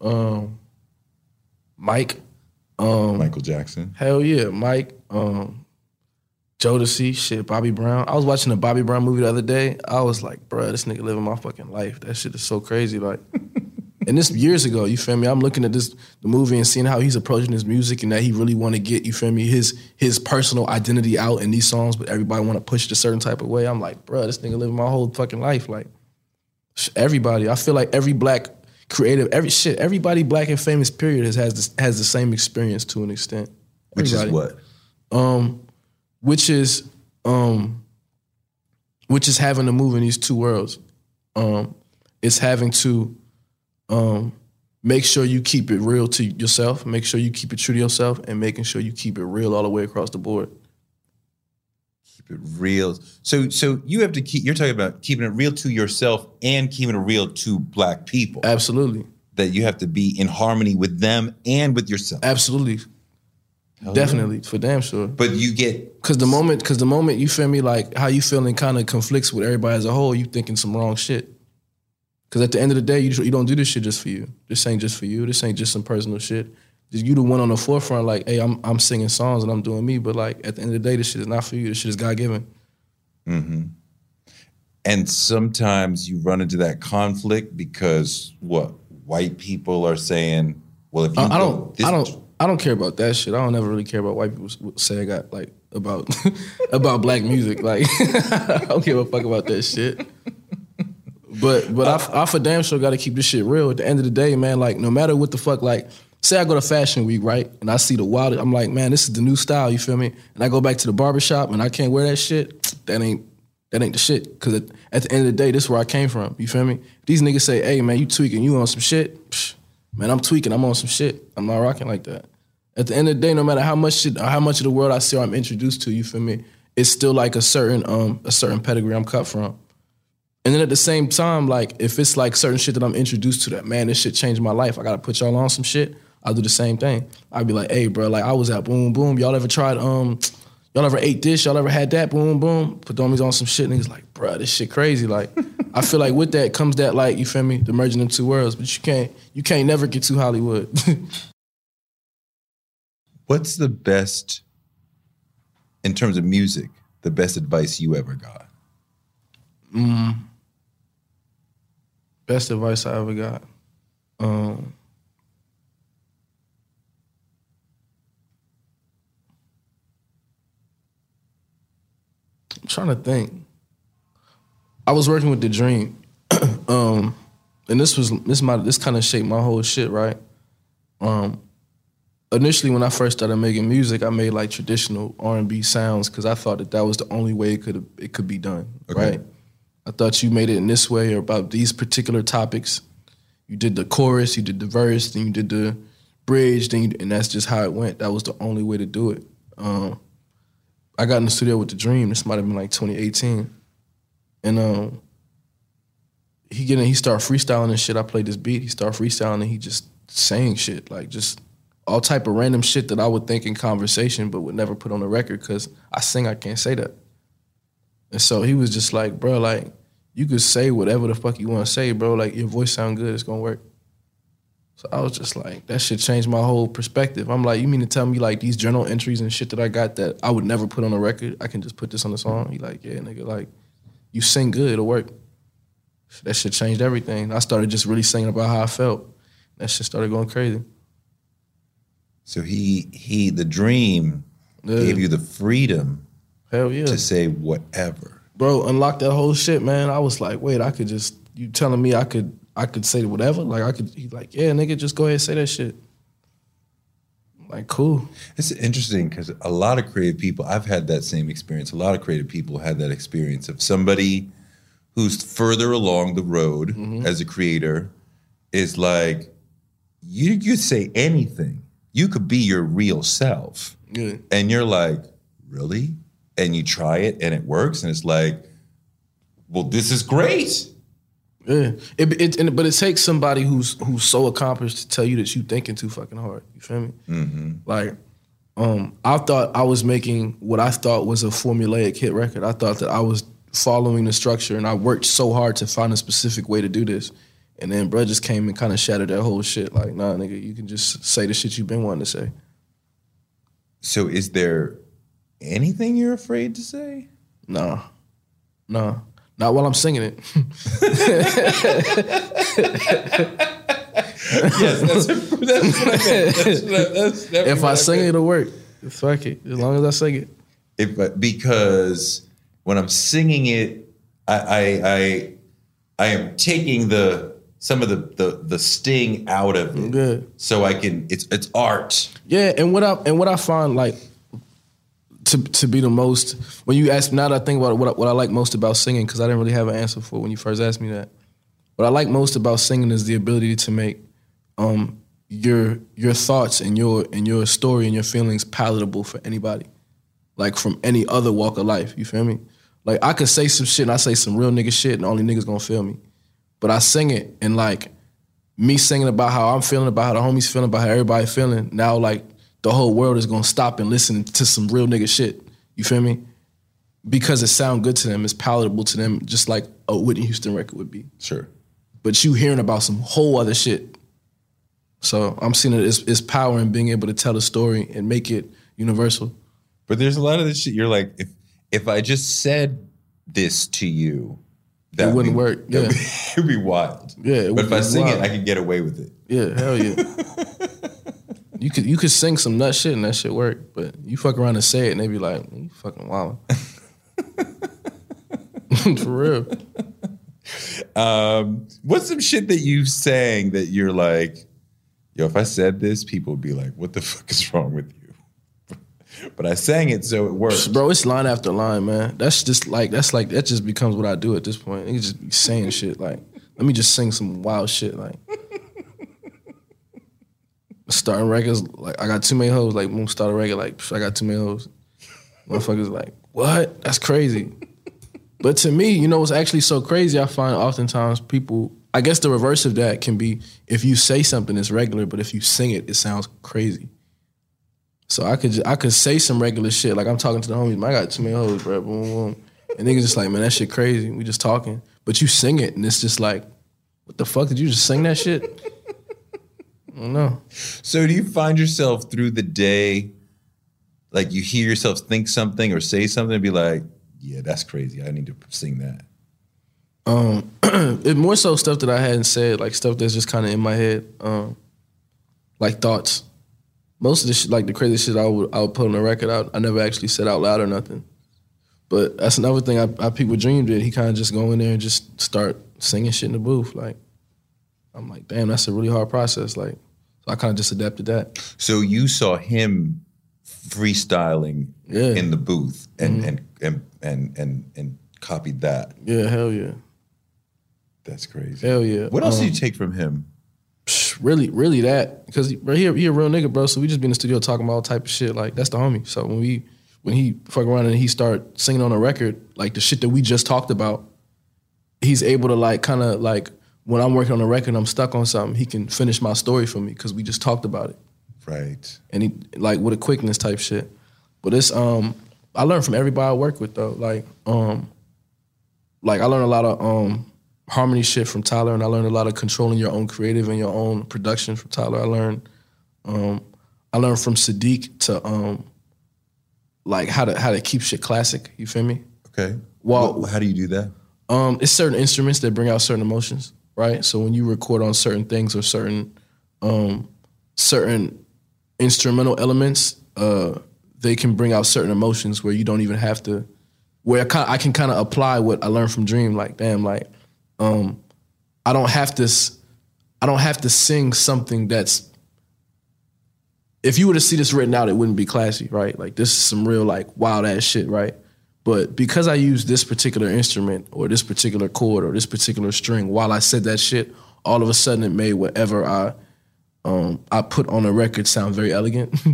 Um, Mike. Um, Michael Jackson. Hell yeah, Mike. Um, Jodeci, shit, Bobby Brown. I was watching a Bobby Brown movie the other day. I was like, bruh, this nigga living my fucking life. That shit is so crazy. Like, and this years ago, you feel me? I'm looking at this the movie and seeing how he's approaching his music and that he really want to get, you feel me, his his personal identity out in these songs, but everybody want to push it a certain type of way. I'm like, bruh, this nigga living my whole fucking life. Like, everybody. I feel like every black creative, every shit, everybody black and famous period has has, this, has the same experience to an extent. Which is what? um, which is um, which is having to move in these two worlds. Um, it's having to um, make sure you keep it real to yourself, make sure you keep it true to yourself, and making sure you keep it real all the way across the board. Keep it real. So, so you have to keep. You're talking about keeping it real to yourself and keeping it real to Black people. Absolutely, That you have to be in harmony with them and with yourself. absolutely, definitely, for damn sure. But you get Cause the moment, cause the moment you feel me, like how you feeling, kind of conflicts with everybody as a whole. You thinking some wrong shit. Cause at the end of the day, you you don't do this shit just for you. This ain't just for you. This ain't just some personal shit. You the one on the forefront, like, hey, I'm I'm singing songs and I'm doing me. But like at the end of the day, this shit is not for you. This shit is God given. Mm-hmm. And sometimes you run into that conflict because what white people are saying. Well, if you I, I don't this- I don't I don't care about that shit. I don't ever really care about white people say I got like about about black music. Like I don't give a fuck about that shit. But but I, I for damn sure got to keep this shit real. At the end of the day, man, like no matter what the fuck, like say I go to Fashion Week, right, and I see the wild, I'm like, man, this is the new style. You feel me? And I go back to the barbershop and I can't wear that shit. That ain't that ain't the shit. Because at, at the end of the day, this is where I came from. You feel me? These niggas say, hey man, you tweaking, you on some shit. Psh, man, I'm tweaking, I'm on some shit. I'm not rocking like that. At the end of the day, no matter how much shit, how much of the world I see or I'm introduced to, you feel me? It's still like a certain um a certain pedigree I'm cut from. And then at the same time, like if it's like certain shit that I'm introduced to that, man, this shit changed my life. I gotta put y'all on some shit. I'll do the same thing. I'd be like, hey, bro, like I was at boom boom. Y'all ever tried um y'all ever ate this? Y'all ever had that? Boom boom. Put homies on some shit. Niggas like, bro, this shit crazy. Like I feel like with that comes that like, you feel me, the merging of two worlds. But you can't you can't never get to Hollywood. What's the best in terms of music? The best advice you ever got? Best advice I ever got. Um, I'm trying to think. I was working with the Dream, um, and this was this my this kind of shaped my whole shit, right? Um, initially, when I first started making music, I made like traditional R and B sounds because I thought that that was the only way it could it could be done, Okay. right? I thought you made it in this way or about these particular topics. You did the chorus, you did the verse, then you did the bridge, then you, and that's just how it went. That was the only way to do it. Um, I got in the studio with the Dream. This might have been like 2018, and um, he get in, he start freestyling and shit. I played this beat. He start freestyling and he just saying shit like just all type of random shit that I would think in conversation, but would never put on the record because I sing. I can't say that. And so he was just like, bro, like, you could say whatever the fuck you want to say, bro. Like, your voice sound good, it's gonna work. So I was just like, that shit changed my whole perspective. I'm like, you mean to tell me like these journal entries and shit that I got that I would never put on a record, I can just put this on the song? He like, yeah, nigga, like, you sing good, it'll work. That shit changed everything. I started just really singing about how I felt. That shit started going crazy. So he he the dream Yeah. gave you the freedom Hell yeah. to say whatever. Bro, unlock that whole shit, man. I was like, wait, I could just you telling me I could I could say whatever? Like I could he's like, yeah, nigga, just go ahead and say that shit. I'm like, cool. It's interesting because a lot of creative people, I've had that same experience. A lot of creative people had that experience of somebody who's further along the road Mm-hmm. as a creator is like, you could say anything. You could be your real self. Yeah. And you're like, really? And you try it and it works. And it's like, well, this is great. Yeah, it, it, and, but it takes somebody who's who's so accomplished to tell you that you're thinking too fucking hard. You feel me? Mm-hmm. Like, um, I thought I was making what I thought was a formulaic hit record. I thought that I was following the structure, and I worked so hard to find a specific way to do this. And then bro just came and kind of shattered that whole shit. Like, nah, nigga, you can just say the shit you've been wanting to say. So is there anything you're afraid to say? Nah, nah, not while I'm singing it. yes, that's, that's what I meant. That's, what that's if I sing it, it'll work. Fuck it, as long as I sing it. If, because when I'm singing it, I, I I I am taking the some of the the, the sting out of it, Good. so I can. It's it's art. Yeah, and what I and what I find like to to be the most when you ask now that I think about what I, what I like most about singing because I didn't really have an answer for when you first asked me that. What I like most about singing is the ability to make um your your thoughts and your and your story and your feelings palatable for anybody, like from any other walk of life. You feel me? Like I could say some shit and I say some real nigga shit and only niggas gonna feel me, but I sing it and like me singing about how I'm feeling, about how the homies feeling, about how everybody feeling. Now, like the whole world is gonna stop and listen to some real nigga shit. You feel me? Because it sound good to them, it's palatable to them, just like a Whitney Houston record would be. Sure. But you hearing about some whole other shit. So I'm seeing it as, as power in being able to tell a story and make it universal. But there's a lot of this shit. You're like, if if I just said this to you, It wouldn't be- work, that yeah. would- It'd be wild. Yeah, it but if I sing wild. it, I can get away with it. Yeah, hell yeah. you could you could sing some nut shit and that shit work, but you fuck around and say it and they be like, you fucking wild. For real. Um, what's some shit that you sang that you're like, yo, if I said this, people would be like, what the fuck is wrong with you? but I sang it, so it works. Bro, it's line after line, man. That's just like that's like that just becomes what I do at this point. Niggas just be saying shit like, let me just sing some wild shit like. Starting records like I got too many hoes. Like boom, start record like I got too many hoes. Motherfuckers like what? That's crazy. But to me, you know, what's actually so crazy. I find oftentimes people. I guess the reverse of that can be if you say something that's regular, but if you sing it, it sounds crazy. So I could ju- I could say some regular shit like I'm talking to the homies. Man, I got too many hoes, bro. Boom, boom. And niggas just like, man, that shit crazy. We just talking, but you sing it, and it's just like, what the fuck did you just sing that shit? I. So do you find yourself through the day, like you hear yourself think something or say something and be like, yeah, that's crazy. I need to sing that. Um, it more so stuff that I hadn't said, like stuff that's just kind of in my head, um, like thoughts. Most of the shit, like the crazy shit, I would I would put on the record. I, I never actually said out loud or nothing. But that's another thing I, I people dream did. He kind of just go in there and just start singing shit in the booth. Like I'm like, damn, that's a really hard process. Like so I kind of just adapted that. So you saw him freestyling Yeah. Mm-hmm. in the booth and, and and and and and copied that. Yeah, hell yeah, That's crazy. hell yeah. What else Um, did you take from him? Really, really that because he, bro, he, a- he a real nigga, bro. So we just be in the studio talking about all type of shit. Like that's the homie. So when we when he fuck around and he start singing on a record, like the shit that we just talked about, he's able to like kind of like when I'm working on a record, and I'm stuck on something. He can finish my story for me because we just talked about it, Right. and he like with a quickness type shit. But it's um I learned from everybody I work with though. Like um like I learned a lot of um harmony shit from Tyler, and I learned a lot of controlling your own creative and your own production from Tyler. I learned um I learned from Saadiq to um like how to how to keep shit classic. You feel me? Okay. Well- Well, how do you do that? Um, it's certain instruments that bring out certain emotions, right? So when you record on certain things or certain um, certain instrumental elements, uh, they can bring out certain emotions where you don't even have to. Where I, can kind of apply what I learned from Dream, like damn, like um, I don't have to. I don't have to sing something that's. If you were to see this written out, it wouldn't be classy, right? Like this is some real like wild ass shit, right? But because I use this particular instrument or this particular chord or this particular string while I said that shit, all of a sudden it made whatever I um, I put on a record sound very elegant.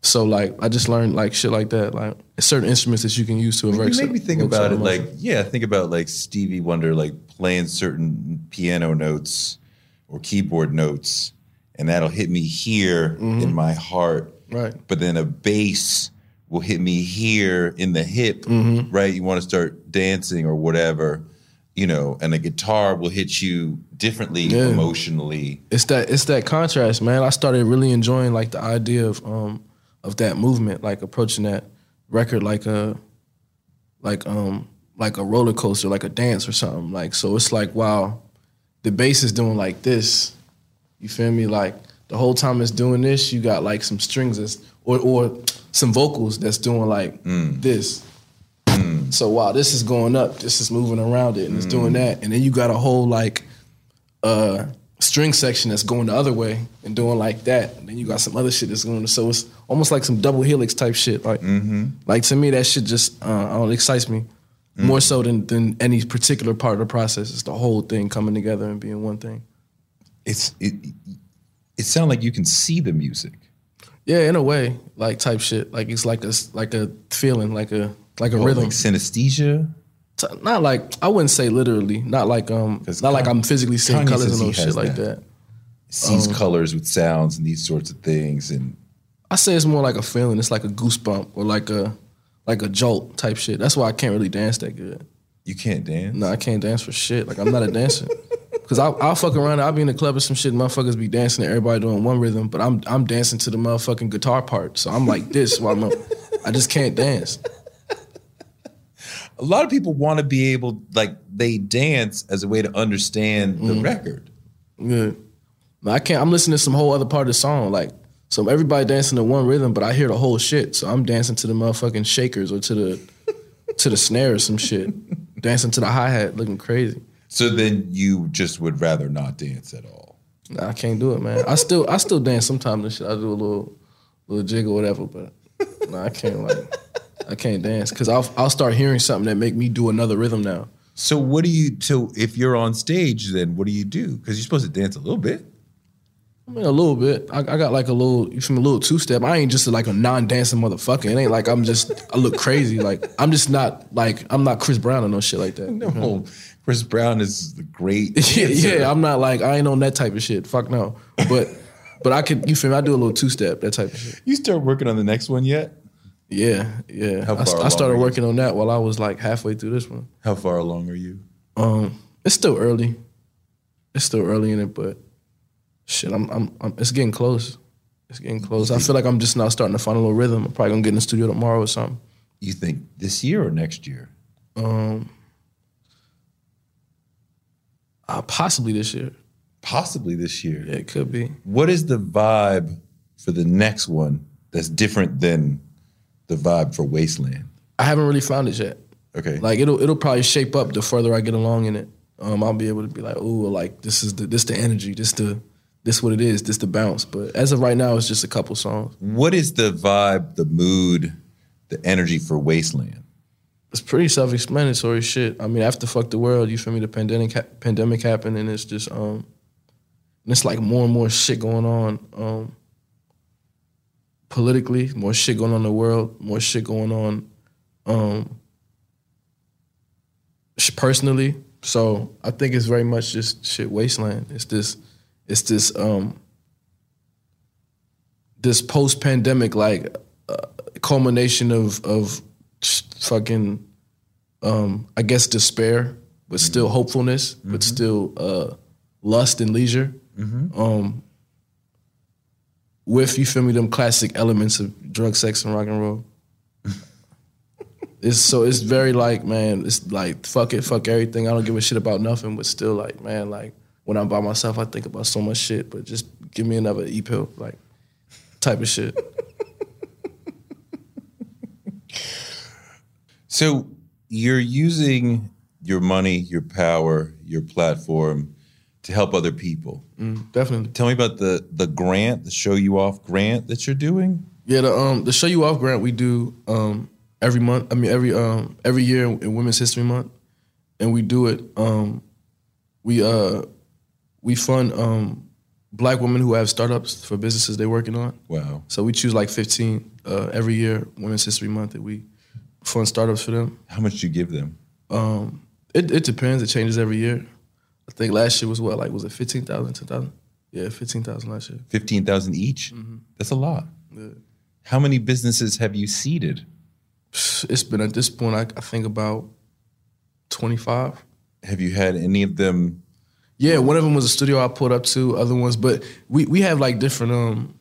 So like I just learned like shit like that, like certain instruments that you can use to You evoke. make me think about it like, yeah, think about like Stevie Wonder, like playing certain piano notes or keyboard notes, and that'll hit me here in my heart. Mm-hmm. Right. But then a bass will hit me here in the hip, Mm-hmm. right? You want to start dancing or whatever, you know, and a guitar will hit you differently Yeah. emotionally. it's that it's that contrast, man. I started really enjoying like the idea of um of that movement, like approaching that record like a like um like a roller coaster, like a dance or something. Like so it's like wow, the bass is doing like this. You feel me? Like the whole time it's doing this, you got like some strings that's, or or some vocals that's doing like mm. this. Mm. So wow, this is going up, this is moving around it, and it's doing mm. that, and then you got a whole like uh string section that's going the other way and doing like that. And then you got some other shit that's going. So it's almost like some double helix type shit. Like, mm-hmm. like to me, that shit just uh, I don't know, it excites me more so than than any particular part of the process. It's the whole thing coming together and being one thing. It's it. It sounds like you can see the music. Yeah, in a way, like type shit. Like it's like a like a feeling, like a like a Oh, rhythm. like synesthesia. T- Not like I wouldn't say literally. Not like um. Not like I'm physically seeing Kanye colors and no shit like that. that. sees Um, colors with sounds and these sorts of things and I say it's more like a feeling. It's like a goosebump or like a like a jolt type shit. That's why I can't really dance that good. you can't dance No, I can't dance for shit. Like I'm not a dancer. Cause I'll, I'll fuck around. I'll be in the club or some shit. And motherfuckers be dancing and everybody doing one rhythm, but I'm I'm dancing to the motherfucking guitar part. So I'm like this while I'm. I just can't dance. a lot of people want to be able like they dance as a way to understand Mm. the record Yeah. I can't. I'm listening to some whole other part of the song. Like so, everybody dancing to one rhythm, but I hear the whole shit. So I'm dancing to the motherfucking shakers or to the to the snare or some shit. dancing to the hi hat, looking crazy. So then you just would rather not dance at all Nah, I can't do it, man. I still I still dance sometimes and shit. I do a little little jig or whatever, but nah, I can't like I can't dance because I'll I'll start hearing something that make me do another rhythm now. so what do you so if you're on stage then what do you do because you're supposed to dance a little bit I mean, a little bit. I, I got like a little, you feel me, a little two step. I ain't just like a non dancing motherfucker. It ain't like I'm just, I look crazy. Like I'm just not like I'm not Chris Brown or no shit like that. no chris brown is the great yeah, yeah, I'm not like I ain't on that type of shit. Fuck no. But but I could, you feel me? I do a little two step, that type of shit. you start working on the next one yet Yeah, yeah. How I, far I along started working on that while I was like halfway through this one. how far along are you Um, it's still early. It's still early in it, but shit, I'm, I'm, I'm it's getting close. It's getting close. I feel like I'm just now starting to find a little rhythm. I'm probably gonna get in the studio tomorrow or something. you think this year or next year Um, uh, possibly this year. possibly this year Yeah, it could be. what is the vibe for the next one that's different than the vibe for Wasteland? I haven't really found it yet. Okay. Like it'll it'll probably shape up the further I get along in it. Um, I'll be able to be like, oh, like this is the this the energy, this the this what it is, this the bounce. But as of right now, it's just a couple songs. what is the vibe, the mood, the energy for Wasteland? It's pretty self-explanatory shit. I mean, after fuck the world, you feel me? The pandemic ha- pandemic happened, and it's just um, and it's like more and more shit going on um, politically, more shit going on in the world, more shit going on um, sh- personally. So I think it's very much just shit wasteland. It's this, it's this um, this post pandemic like uh, culmination of of fucking um, I guess despair, but still hopefulness, but still uh, lust and leisure. Um, with you feel me, them classic elements of drug, sex, and rock and roll. it's so it's very like man, it's like fuck it, fuck everything. I don't give a shit about nothing, but still like man, like when I'm by myself, I think about so much shit. But just give me another e pill, like type of shit. So you're using your money, your power, your platform to help other people. Mm, definitely. Tell me about the the grant, the show you off grant that you're doing. Yeah, the um the show you off grant we do um every month. I mean every um every year in Women's History Month, and we do it. Um, we uh we fund um black women who have startups for businesses they're working on. Wow. So we choose like 15 uh, every year, Women's History Month, that we fund startups for them. How much do you give them? Um, it, it depends. It changes every year. I think last year was what, like, was it 15,000, 10,000? Yeah, 15,000 last year. 15,000 each? That's a lot. Yeah. How many businesses have you seeded? It's been at this point, I, I think about 25. Have you had any of them? Yeah, one of them was a studio I pulled up to. Other ones, but we we have like different um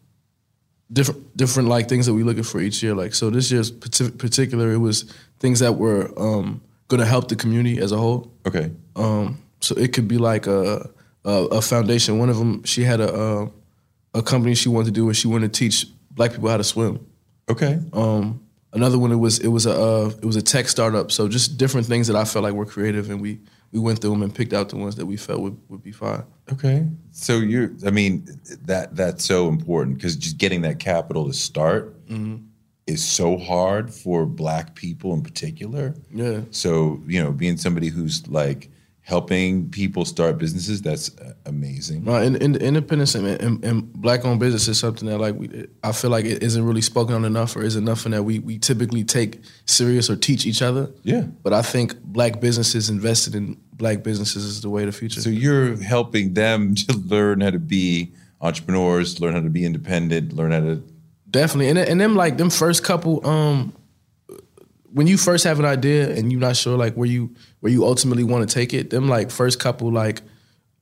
different different like things that we looking for each year. Like so, this year's partic- particular, it was things that were um going to help the community as a whole. Okay. Um, so it could be like a a, a foundation. One of them, she had a, a a company she wanted to do where she wanted to teach black people how to swim. Okay. Um, another one it was it was a uh, it was a tech startup. So just different things that I felt like were creative, and we we went through them and picked out the ones that we felt would, would be fine. Okay. So you're, I mean, that that's so important because just getting that capital to start is so hard for black people in particular. Yeah. So, you know, being somebody who's like helping people start businesses, that's uh, amazing. No, in, in, independence and, and, and black owned business is something that like we, I feel like it isn't really spoken on enough, or isn't nothing that we we typically take serious or teach each other. Yeah. But I think black businesses invested in black businesses is the way of the future. So you're helping them to learn how to be entrepreneurs, learn how to be independent, learn how to Definitely, and and them like them first couple, um, when you first have an idea and you're not sure like where you where you ultimately want to take it, them like first couple like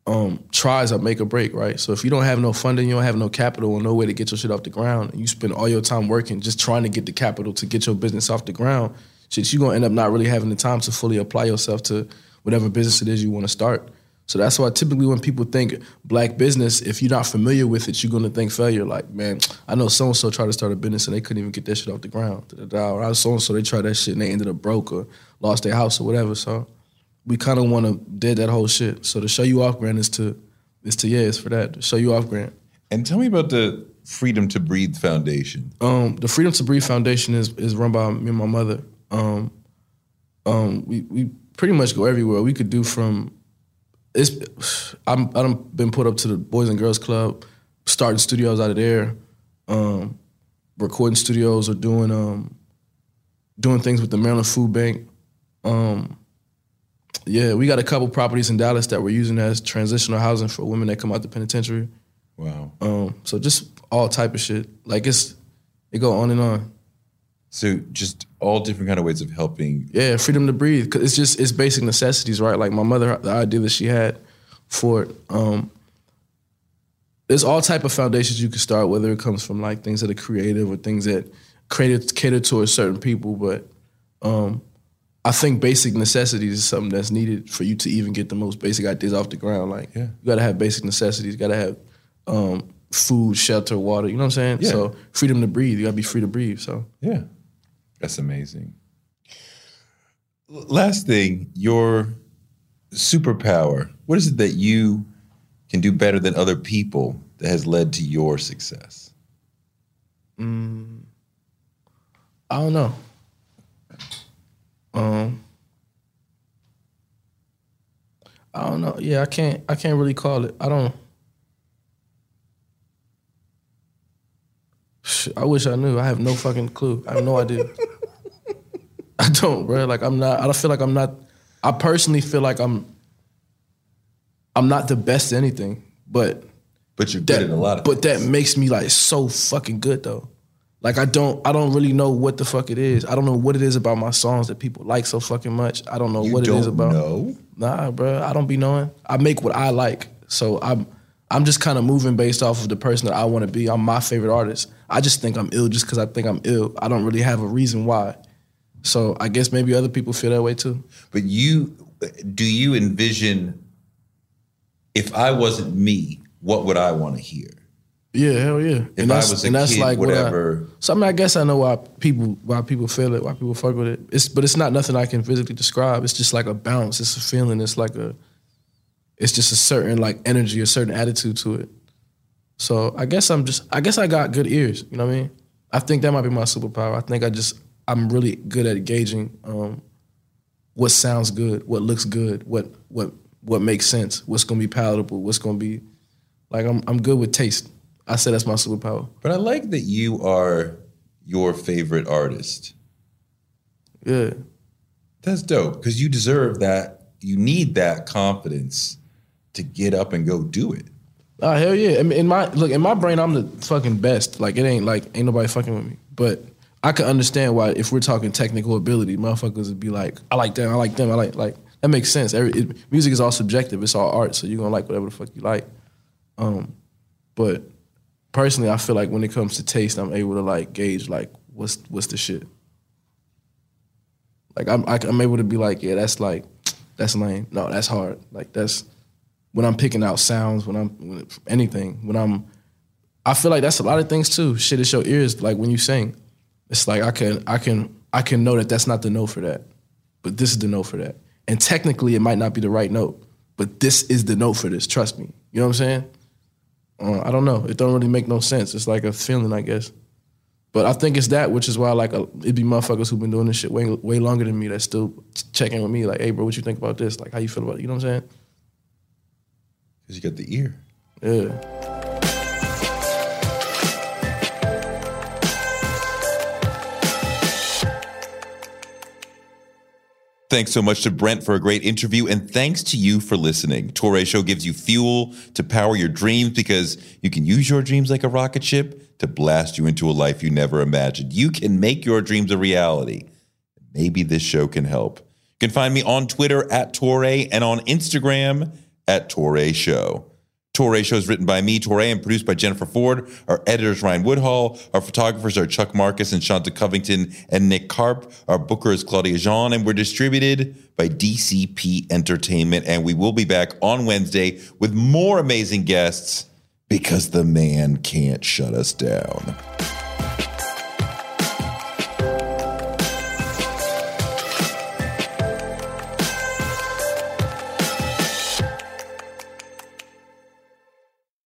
um tries are make or break, right? So if you don't have no funding, you don't have no capital or no way to get your shit off the ground, and you spend all your time working just trying to get the capital to get your business off the ground, shit, you're gonna end up not really having the time to fully apply yourself to whatever business it is you want to start. So that's why typically when people think black business, if you're not familiar with it, you're gonna think failure. Like, man, I know so and so tried to start a business and they couldn't even get that shit off the ground. Or so and so they tried that shit and they ended up broke or lost their house or whatever. So we kind of want to dead that whole shit. So the show you off grant is to is to yeah, it's for that. The show you off grant. And tell me about the Freedom to Breathe Foundation. Um, the Freedom to Breathe Foundation is is run by me and my mother. Um, um, we we pretty much go everywhere. We could do from it's I'm I done been put up to the Boys and Girls Club, starting studios out of there, um, recording studios or doing um doing things with the Maryland Food Bank. Um, yeah, we got a couple properties in Dallas that we're using as transitional housing for women that come out the penitentiary. Wow. Um, so just all type of shit. Like it's it go on and on. So just all different kind of ways of helping. Yeah, freedom to breathe. Cause it's just it's basic necessities, right? Like my mother, the idea that she had for it. Um, there's all type of foundations you can start, whether it comes from like things that are creative or things that created cater towards certain people. But um, I think basic necessities is something that's needed for you to even get the most basic ideas off the ground. Like Yeah. you gotta have basic necessities. You gotta have um, food, shelter, water. You know what I'm saying? Yeah. So freedom to breathe. You gotta be free to breathe. So Yeah. That's amazing. Last thing, your superpower. What is it that you can do better than other people that has led to your success? Mm, I don't know. Um, I don't know. Yeah, I can't. I can't really call it. I don't. I wish I knew. I have no fucking clue. I have no idea. I don't, bro. Like I'm not. I don't feel like I'm not. I personally feel like I'm. I'm not the best at anything, but But you're good that, at a lot of but that makes me like so fucking good though. Like I don't I don't really know what the fuck it is. I don't know what it is about my songs that people like so fucking much. I don't know You what it is don't about. know? Nah, bro. I don't be knowing. I make what I like. So I'm I'm just kind of moving based off of the person that I want to be. I'm my favorite artist. I just think I'm ill just because I think I'm ill. I don't really have a reason why. So I guess maybe other people feel that way too. But you, do you envision if I wasn't me, what would I want to hear? Yeah, hell yeah. If I was a kid, what I- whatever. so I mean, I guess I know why people why people feel it, why people fuck with it. It's but it's not nothing I can physically describe. It's just like a bounce. It's a feeling. It's like a. It's just a certain like energy, a certain attitude to it. So I guess I'm just. I guess I got good ears. You know what I mean? I think that might be my superpower. I think I just. I'm really good at gauging um, what sounds good, what looks good, what what what makes sense, what's gonna be palatable, what's gonna be Like I'm I'm good with taste. I say that's my superpower. But I like that you are your favorite artist. Yeah. That's dope because you deserve that. You need that confidence to get up and go do it. Oh hell yeah! I in my look in my brain, I'm the fucking best. Like it ain't like ain't nobody fucking with me. But I can understand why if we're talking technical ability, motherfuckers would be like, I like them, I like them, I like like that makes sense. Every it, music is all subjective. It's all art, so you're gonna like whatever the fuck you like. Um, but personally, I feel like when it comes to taste, I'm able to like gauge like what's what's the shit. Like I'm I, I'm able to be like, yeah, that's like that's lame. No, that's hard. Like that's when I'm picking out sounds, when I'm when, anything, when I'm I feel like that's a lot of things too. Shit, it's your ears. Like when you sing, it's like I can I can I can know that that's not the note for that, but this is the note for that. And technically, it might not be the right note, but this is the note for this. Trust me. You know what I'm saying? Uh, I don't know. It don't really make no sense. It's like a feeling, I guess. But I think it's that, which is why like a, it'd be motherfuckers who've been doing this shit way way longer than me that still checking with me, like, hey, bro, what you think about this? Like, how you feel about it? You know what I'm saying? Because you got the ear. Yeah. Thanks so much to Brent for a great interview, and thanks to you for listening. Toure Show gives you fuel to power your dreams because you can use your dreams like a rocket ship to blast you into a life you never imagined. You can make your dreams a reality. Maybe this show can help. You can find me on Twitter at Toure and on Instagram at Toure Show. Toure Show is written by me, Toure, and produced by Jennifer Ford. Our editors, Ryan Woodhall. Our photographers are Chuck Marcus and Shanta Covington and Nick Karp. Our booker is Claudia Jean, and we're distributed by DCP Entertainment. And we will be back on Wednesday with more amazing guests because the man can't shut us down.